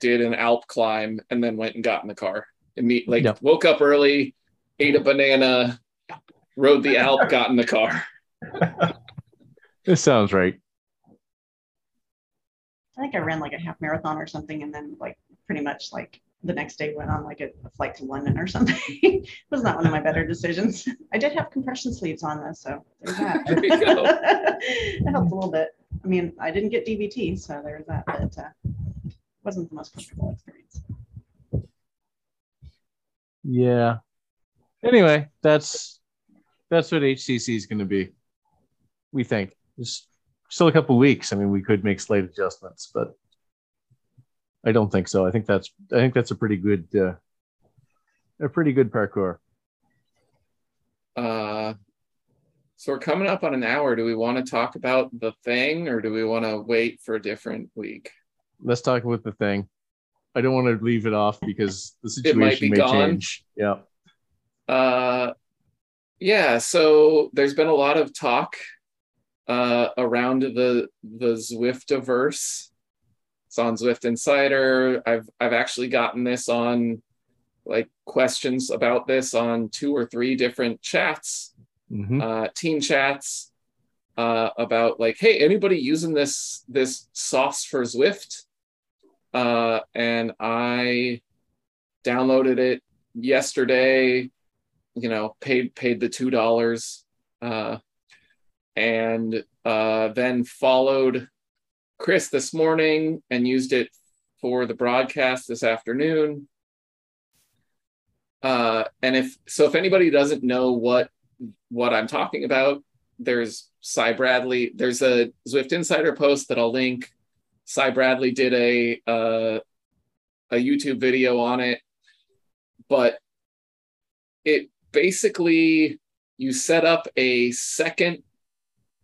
did an Alp climb and then went and got in the car. Imme- like Yep. woke up early, ate a banana, rode the Alp, got in the car. this sounds right. I think I ran like a half marathon or something, and then like pretty much like the next day went on like a, a flight to London or something. it was not one of my better decisions. I did have compression sleeves on though, so there's that. There you go. it helped a little bit. I mean, I didn't get DVT, so there's that, but uh, wasn't the most comfortable experience. Yeah. Anyway, that's that's what HCC is going to be. We think there's still a couple weeks. I mean, we could make slight adjustments, but I don't think so. I think that's I think that's a pretty good uh, a pretty good parkour. Uh, so we're coming up on an hour. Do we want to talk about the thing or do we want to wait for a different week? Let's talk about the thing. I don't want to leave it off because the situation may gone. change. Yeah. Uh, yeah, so there's been a lot of talk uh, around the the Zwiftiverse. It's on Zwift Insider. I've I've actually gotten this on like questions about this on two or three different chats Mhm. uh, team chats uh, about like, hey, anybody using this this sauce for Zwift? Uh, and I downloaded it yesterday. You know, paid paid the two dollars, uh, and uh, then followed Chris this morning and used it for the broadcast this afternoon. Uh, and if so, if anybody doesn't know what what I'm talking about, there's Cy Bradley. There's a Zwift Insider post that I'll link. Cy Bradley did a uh, a YouTube video on it, but it basically you set up a second,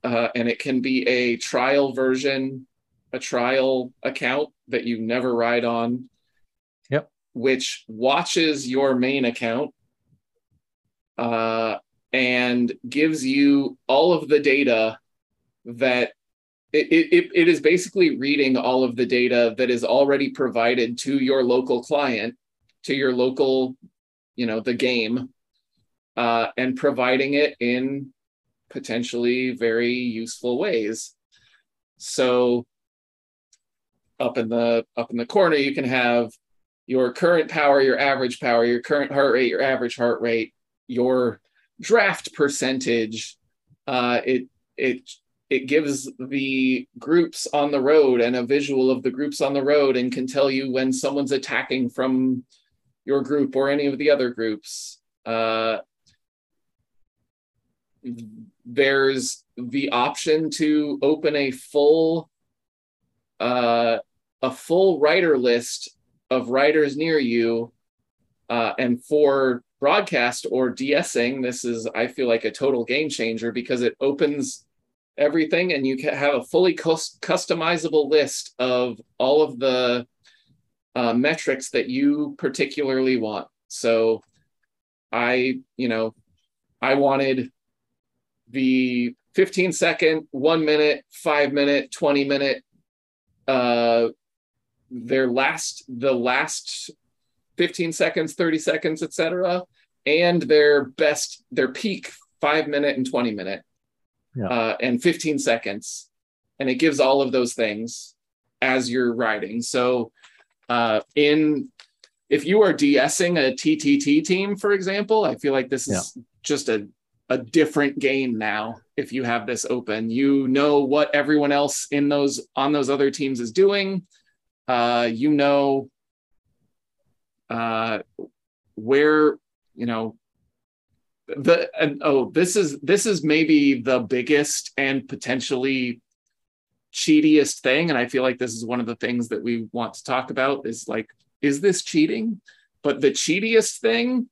uh, and it can be a trial version, a trial account that you never ride on. Yep. Which watches your main account. Uh, and gives you all of the data that it, it, it is basically reading all of the data that is already provided to your local client to your local you know the game uh, and providing it in potentially very useful ways. So up in the up in the corner you can have your current power your average power your current heart rate your average heart rate your draft percentage uh, it it it gives the groups on the road and a visual of the groups on the road and can tell you when someone's attacking from your group or any of the other groups. Uh, there's the option to open a full uh, a full writer list of writers near you uh, and for broadcast or DSing, this is, I feel like, a total game changer because it opens everything and you can have a fully cus- customizable list of all of the uh, metrics that you particularly want. So I, you know, I wanted the 15 second, one minute, five minute, 20 minute, uh, their last, the last 15 seconds, 30 seconds, etc., and their best, their peak five minute and 20 minute, Yeah. uh, and 15 seconds. And it gives all of those things as you're riding. So uh, in if you are DSing a TTT team, for example, I feel like this is just a a different game now. If you have this open, you know what everyone else in those on those other teams is doing. Uh, you know uh, where you know the and oh this is this is maybe the biggest and potentially cheatiest thing and i feel like this is one of the things that we want to talk about is like is this cheating? But the cheatiest thing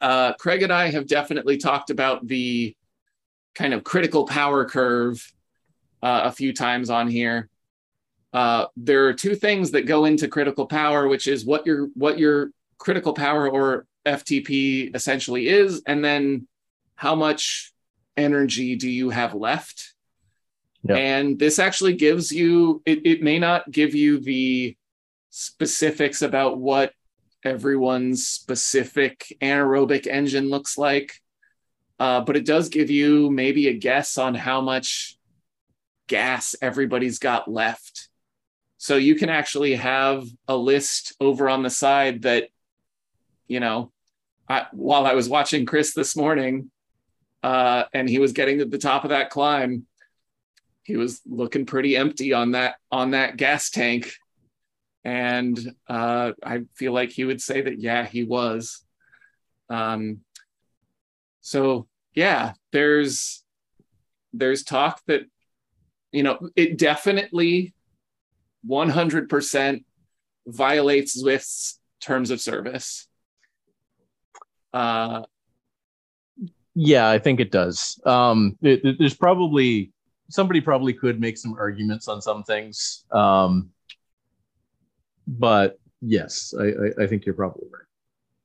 uh, craig and i have definitely talked about the kind of critical power curve uh, a few times on here. Uh, there are two things that go into critical power which is what your what your critical power or ftp essentially is and then how much energy do you have left Yeah. and this actually gives you it, it may not give you the specifics about what everyone's specific anaerobic engine looks like uh, but it does give you maybe a guess on how much gas everybody's got left so you can actually have a list over on the side that you know I, while i was watching chris this morning uh, and he was getting to the top of that climb he was looking pretty empty on that on that gas tank. And uh, i feel like he would say that yeah he was. Um, so yeah there's there's talk that you know it definitely 100% violates Zwift's terms of service uh, Yeah, I think it does. Um, it, it- there's probably somebody probably could make some arguments on some things, um, but yes, I, I, I think you're probably right.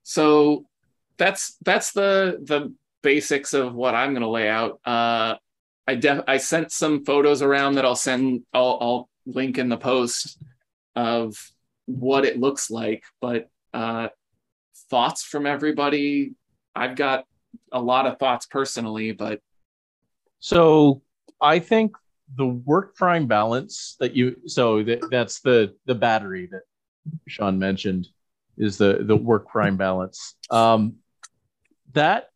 so that's that's the the basics of what i'm going to lay out uh i def i sent some photos around that i'll send i'll, I'll link in the post of what it looks like but uh thoughts from everybody i've got a lot of thoughts personally but So I think the work prime balance that you so that, that's the the battery that Sean mentioned is the the work prime balance. Um, that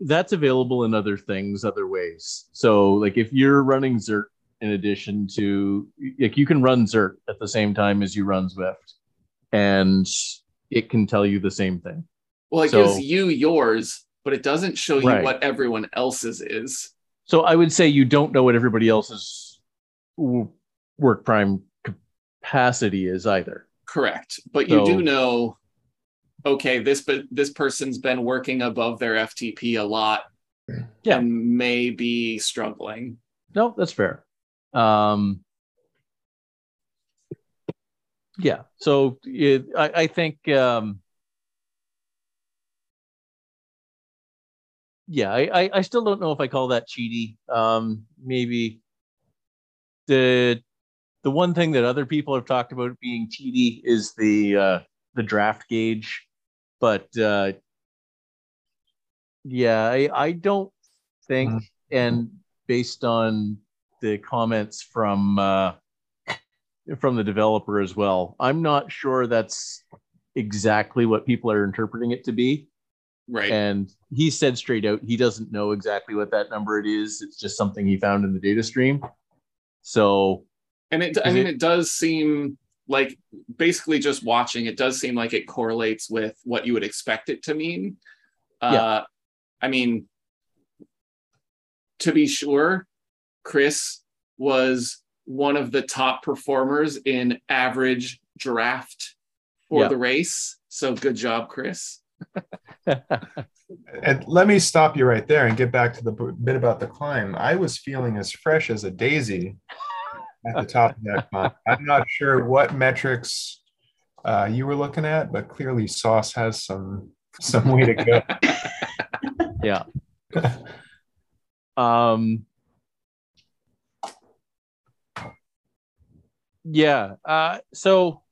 that's available in other things, other ways. So like if you're running Zert in addition to like you can run Zert at the same time as you run Zwift, and it can tell you the same thing. well it So- gives you yours but it doesn't show you Right. what everyone else's is So I would say you don't know what everybody else's work prime capacity is either. Correct, but you do know, okay, this but this person's been working above their FTP a lot, Yeah. and may be struggling. No, that's fair. Um, yeah. So it, I, I think, um, yeah, I, I, still don't know if I call that cheaty. Um, maybe the the one thing that other people have talked about being cheaty is the uh, the draft gauge, but uh, yeah, I, I don't think, Mhm. and based on the comments from uh, from the developer as well. I'm not sure that's exactly what people are interpreting it to be. Right. And he said straight out he doesn't know exactly what that number it is. It's just something he found in the data stream. So And it, I mean, it- it does seem like basically just watching, it does seem like it correlates with what you would expect it to mean. Uh, I mean, to be sure, Chris was one of the top performers in average draft for Yeah. the race. So good job, Chris. And let me stop you right there and get back to the bit about the climb. I was feeling as fresh as a daisy at the top of that climb. I'm not sure what metrics uh, you were looking at, but clearly Sauce has some some way to go. yeah. Um. Yeah. Uh. So.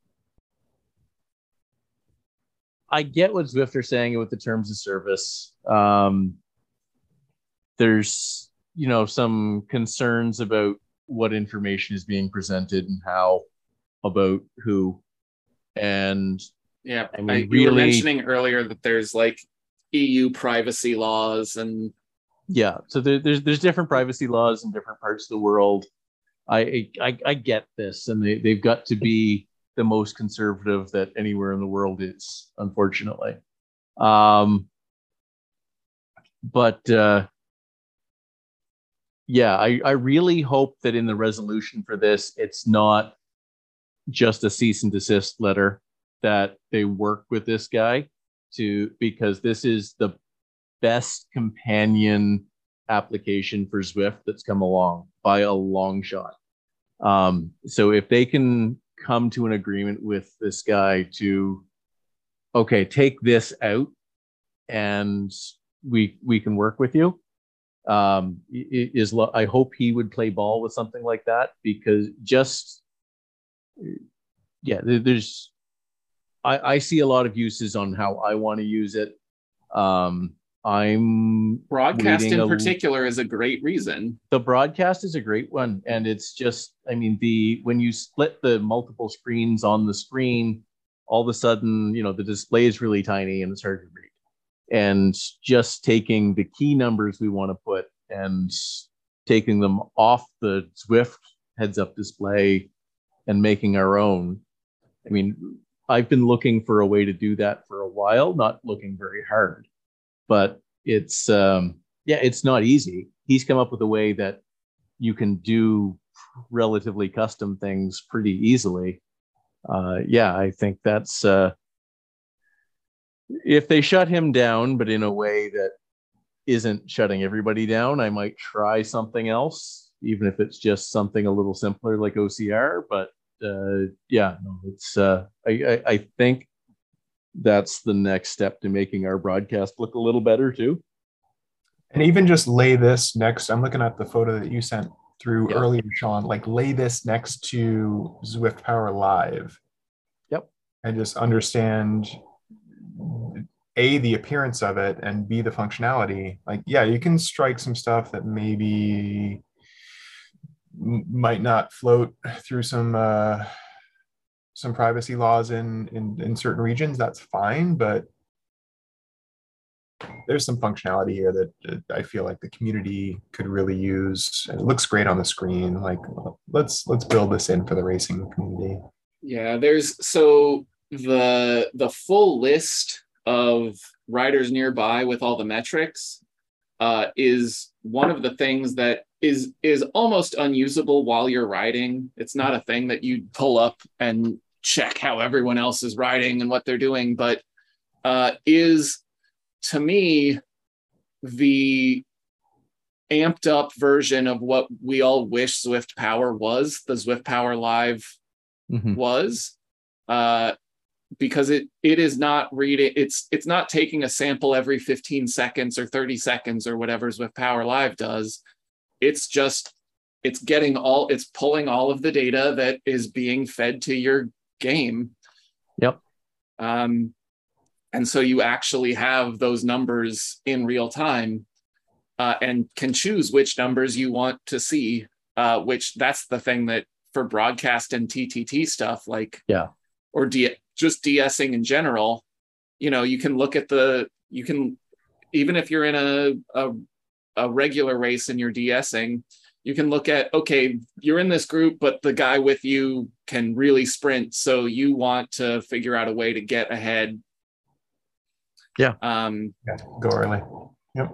I get what Zwift are saying with the terms of service. Um, there's, you know, some concerns about what information is being presented and how about who. And Yeah, I mean, I, you were mentioning earlier that there's like EU privacy laws and yeah, so there, there's there's different privacy laws in different parts of the world. I I, I get this, and they, they've got to be the most conservative that anywhere in the world is, unfortunately. Um, but uh, yeah, I, I really hope that in the resolution for this, it's not just a cease and desist letter that they work with this guy to because this is the best companion application for Zwift that's come along by a long shot. Um, so if they can come to an agreement with this guy to, okay, take this out, and we we can work with you. Um, is I hope he would play ball with something like that because just yeah, there's I, I see a lot of uses on how I want to use it. Um, I'm broadcast in a- particular is a great reason. the broadcast is a great one and it's just i mean the when you split the multiple screens on the screen all of a sudden you know the display is really tiny and it's hard to read and just taking the key numbers we want to put and taking them off the Zwift heads up display and making our own. I mean, I've been looking for a way to do that for a while, not looking very hard, but it's, um, yeah, it's not easy. He's come up with a way that you can do relatively custom things pretty easily. Uh, yeah, I think that's, uh, if they shut him down, but in a way that isn't shutting everybody down, I might try something else, even if it's just something a little simpler like OCR. But uh, yeah, no, it's uh, I, I I think that's the next step to making our broadcast look a little better too. And even just lay this next, I'm looking at the photo that you sent through Yeah. earlier, Sean, like lay this next to Zwift Power Live. Yep. And just understand A, the appearance of it, and B, the functionality. Like, yeah, you can strike some stuff that maybe might not float through some uh, some privacy laws in, in in certain regions. That's fine, but there's some functionality here that I feel like the community could really use. It looks great on the screen. Like let's let's build this in for the racing community. Yeah, there's so the the full list of riders nearby with all the metrics uh, is one of the things that is is almost unusable while you're riding. It's not a thing that you pull up and check how everyone else is riding and what they're doing, but uh, is to me the amped up version of what we all wish Zwift Power was. The Zwift Power Live was uh, because it it is not reading it's it's not taking a sample every 15 seconds or 30 seconds or whatever Zwift Power Live does. It's just it's getting all it's pulling all of the data that is being fed to your game. Yep. Um, and so you actually have those numbers in real time uh, and can choose which numbers you want to see. Uh, which that's the thing that for broadcast and TTT stuff, like Yeah. or D- just DSing in general, you know, you can look at the you can even if you're in a a, a regular race and you're DSing, you can look at okay, you're in this group, but the guy with you can really sprint, so you want to figure out a way to get ahead. Yeah. Um, Yeah, go early. Yep.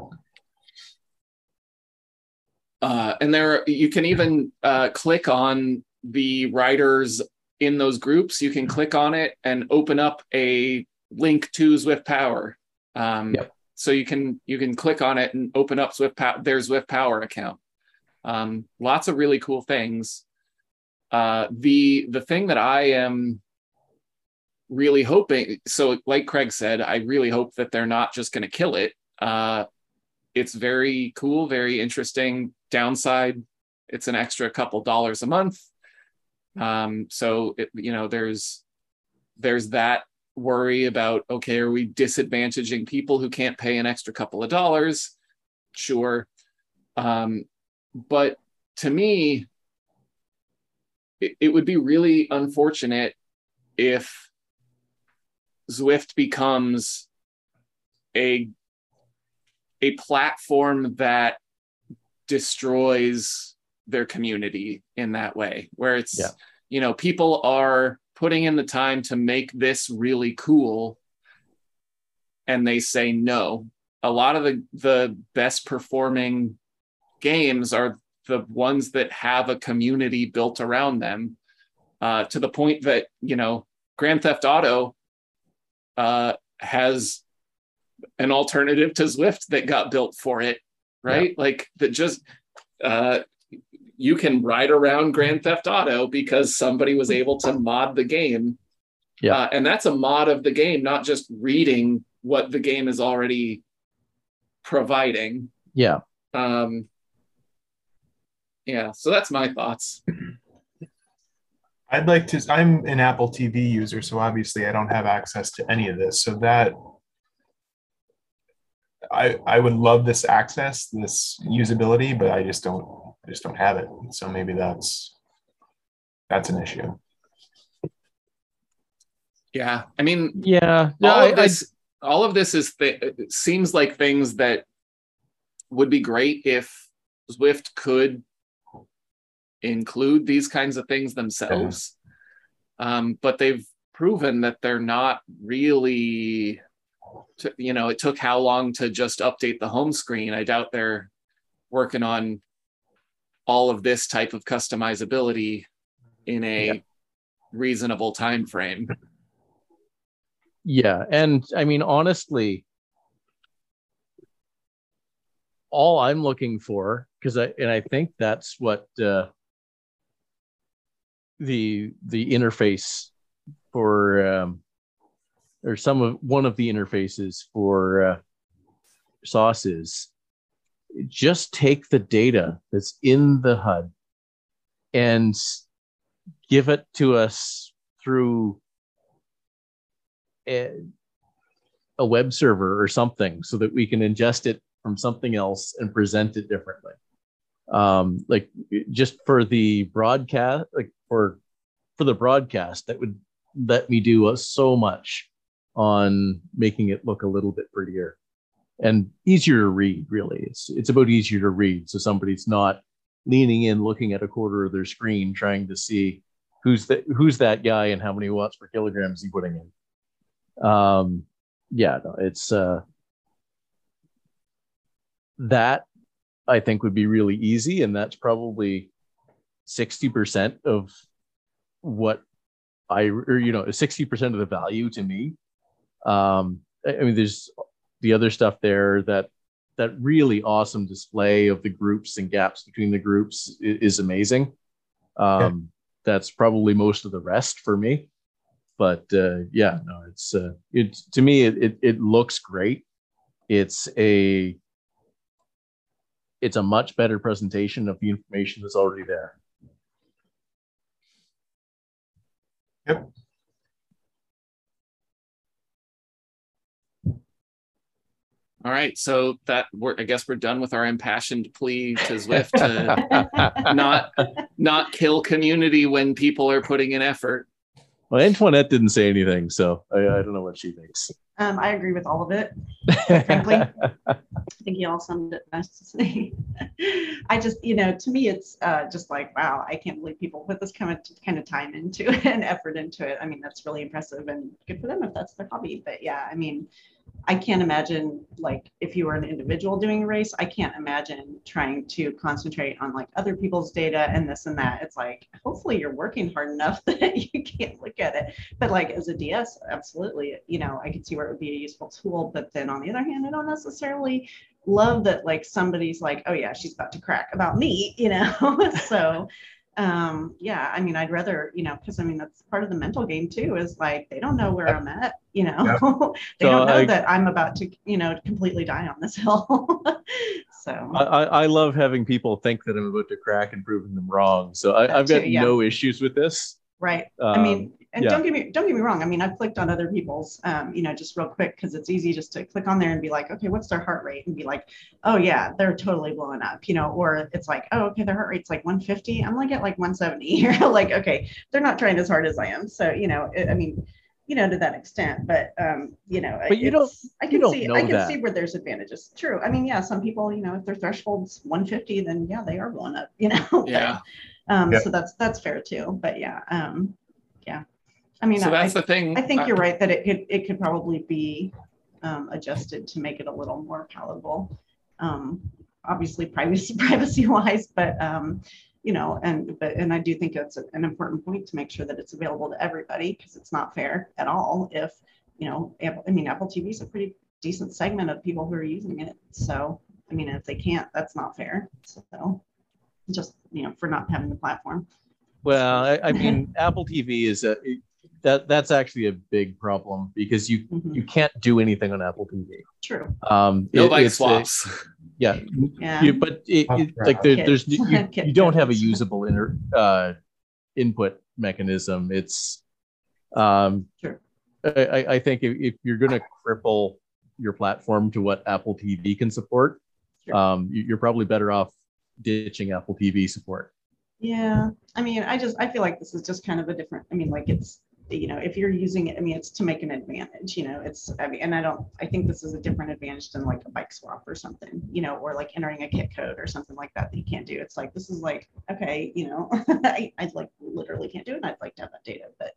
uh, and there you can even uh, click on the riders in those groups you can click on it and open up a link to Zwift Power Um, Yep. So you can you can click on it and open up Zwift Power, their Zwift Power account. Um, lots of really cool things. Uh, the the thing that I am really hoping, so like Craig said, I really hope that they're not just going to kill it. Uh, it's very cool, very interesting. Downside, it's an extra couple dollars a month. Um, so it, you know, there's there's that worry about okay, are we disadvantaging people who can't pay an extra couple of dollars? Sure. Um, but to me, it, it would be really unfortunate if Zwift becomes a a platform that destroys their community in that way where it's Yeah. you know people are putting in the time to make this really cool and they say no a lot of the the best performing games are the ones that have a community built around them uh, to the point that you know grand theft auto uh, has an alternative to Zwift that got built for it, right? Like that just uh, you can ride around Grand Theft Auto because somebody was able to mod the game. Yeah. Uh, and that's a mod of the game, not just reading what the game is already providing. Yeah. Um, yeah, so that's my thoughts. I'd like to. I'm an Apple TV user, so obviously I don't have access to any of this. So that I I would love this access, this usability, but I just don't. I just don't have it. So maybe that's that's an issue. Yeah, I mean, Yeah. No, all I, of this all of this is th- seems like things that would be great if Zwift could include these kinds of things themselves. Um, but they've proven that they're not really to, you know, it took how long to just update the home screen. I doubt they're working on all of this type of customizability in a Yeah. reasonable time frame. Yeah, and I mean honestly, all I'm looking for, because I and I think that's what uh, the the interface for um, or some of one of the interfaces for uh, sauce is just take the data that's in the HUD and give it to us through a, a web server or something so that we can ingest it from something else and present it differently. Um, like just for the broadcast, like for for the broadcast, that would let me do uh, so much on making it look a little bit prettier and easier to read. Really, it's it's about easier to read, so somebody's not leaning in, looking at a quarter of their screen, trying to see who's that who's that guy and how many watts per kilogram is he putting in um yeah no, it's uh that i think would be really easy and that's probably 60% of what i or you know 60% of the value to me. Um i mean there's the other stuff there that that really awesome display of the groups and gaps between the groups i- is, amazing. Um that's probably most of the rest for me. But uh, yeah, no, it's uh, it to me it, it it looks great. It's a it's a much better presentation of the information that's already there. Yep. All right, so that we're I guess we're done with our impassioned plea to Zwift to not not kill community when people are putting in effort. well, Antoinette didn't say anything, so I, I don't know what she thinks. Um, I agree with all of it. Frankly. I think you all summed it best. I just, you know, to me, it's uh, just like, wow, I can't believe people put this kind of kind of time into it and effort into it. I mean, that's really impressive and good for them if that's their hobby. But yeah, I mean, I can't imagine like if you were an individual doing a race, I can't imagine trying to concentrate on like other people's data and this and that. It's like hopefully you're working hard enough that you can't look at it. But like as a DS, absolutely, you know, I could see where it would be a useful tool. But then on the other hand, I don't necessarily love that like somebody's like, oh yeah, she's about to crack about me, you know. so um yeah i mean i'd rather you know because i mean that's part of the mental game too is like they don't know where i'm at you know Yeah. they So don't know I- that i'm about to you know completely die on this hill so I, I love having people think that I'm about to crack and proving them wrong. So I, i've got too, yeah. no issues with this. right Um, i mean and yeah. don't get me don't get me wrong i mean i've clicked on other people's um you know just real quick because it's easy just to click on there and be like okay what's their heart rate and be like oh yeah they're totally blowing up you know or it's like oh okay their heart rate's like 150 i'm like at like 170 here like okay they're not trying as hard as i am so you know it, i mean you know to that extent but um you know But you don't- i you can don't see know i can that. see where there's advantages true i mean yeah some people you know if their threshold's 150 then yeah they are blowing up you know But, Yeah. um Yeah. so that's that's fair too but yeah um yeah i mean So I, that's the thing. I think you're right that it could it could probably be um, adjusted to make it a little more palatable. Um, obviously, privacy privacy wise, but um, you know, and but and I do think it's an important point to make sure that it's available to everybody because it's not fair at all if you know Apple, I mean Apple TV is a pretty decent segment of people who are using it. So I mean, if they can't, that's not fair. So just you know for not having the platform. Well, I, I mean, Apple TV is a that that's actually a big problem because you Mhm. you can't do anything on Apple TV. True. Um, no it- bike it's a- swaps. yeah, Yeah. you, but it, it- like there, there's you, you don't have a usable inter, uh, input mechanism. It's um, Sure. I, I- I think if, if you're going to cripple your platform to what Apple TV can support, Sure. um, you- you're probably better off ditching Apple TV support. Yeah, I mean, I just I feel like this is just kind of a different. I mean, like it's you know, if you're using it, I mean, it's to make an advantage. You know, it's I mean, and I don't. I think this is a different advantage than like a bike swap or something. You know, or like entering a kit code or something like that that you can't do. It's like this is like okay, you know, I I like literally can't do it. and I'd like to have that data, but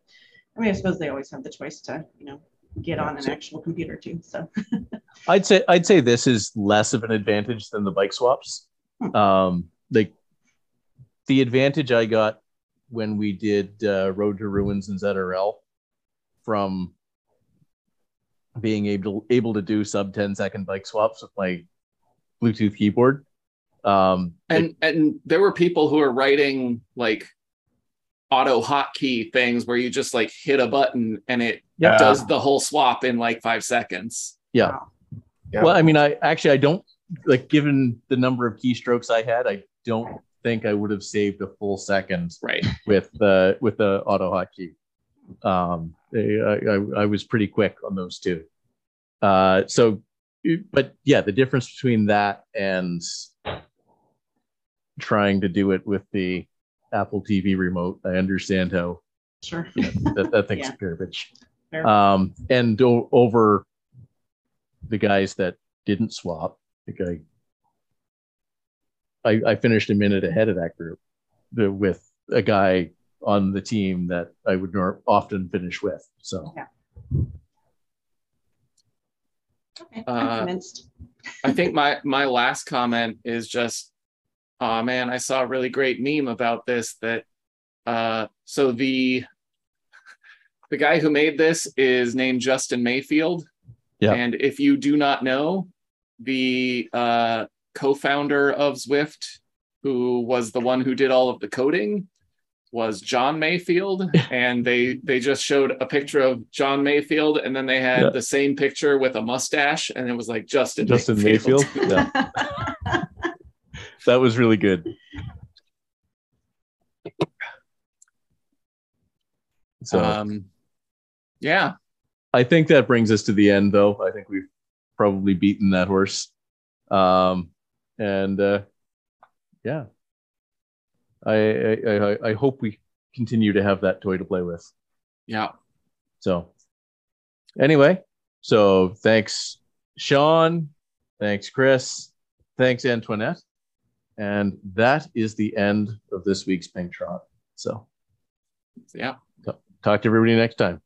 I mean, I suppose they always have the choice to you know get on an actual computer too. So I'd say I'd say this is less of an advantage than the bike swaps. Hmm. Um, like the advantage I got when we did uh, Road to Ruins and ZRL from being able able to do sub 10 second bike swaps with my Bluetooth keyboard. Um, and and there were people who were writing like auto hotkey things where you just like hit a button and it Yeah. does the whole swap in like five seconds. Yeah. wow. Yeah. Well, I mean, I actually I don't like given the number of keystrokes I had, I don't think I would have saved a full second Right. with the with the auto hotkey. Um, I, I, I was pretty quick on those two. Uh, so, but yeah, the difference between that and trying to do it with the Apple TV remote, I understand how sure. that, that thing's Yeah. garbage. Fair. Um, and o- over the guys that didn't swap, like I, I, I finished a minute ahead of that group the, with a guy on the team that I would nor- often finish with. So Okay, I'm Uh. I think my my last comment is just, oh man, I saw a really great meme about this that uh so the the guy who made this is named Justin Mayfield. Yeah. And if you do not know, the uh co-founder of Zwift, who was the one who did all of the coding, was Jon Mayfield. and they they just showed a picture of Jon Mayfield and then they had Yeah. the same picture with a mustache and it was like Justin Justin Mayfield, yeah, that was really good. So um yeah I think that brings us to the end, though. I think we've probably beaten that horse. Um, and uh, yeah, I, I I I hope we continue to have that toy to play with. yeah So anyway, so thanks, Sean. Thanks, Chris. Thanks, Antoinette. And that is the end of this week's Pink Trot. So yeah talk to everybody next time.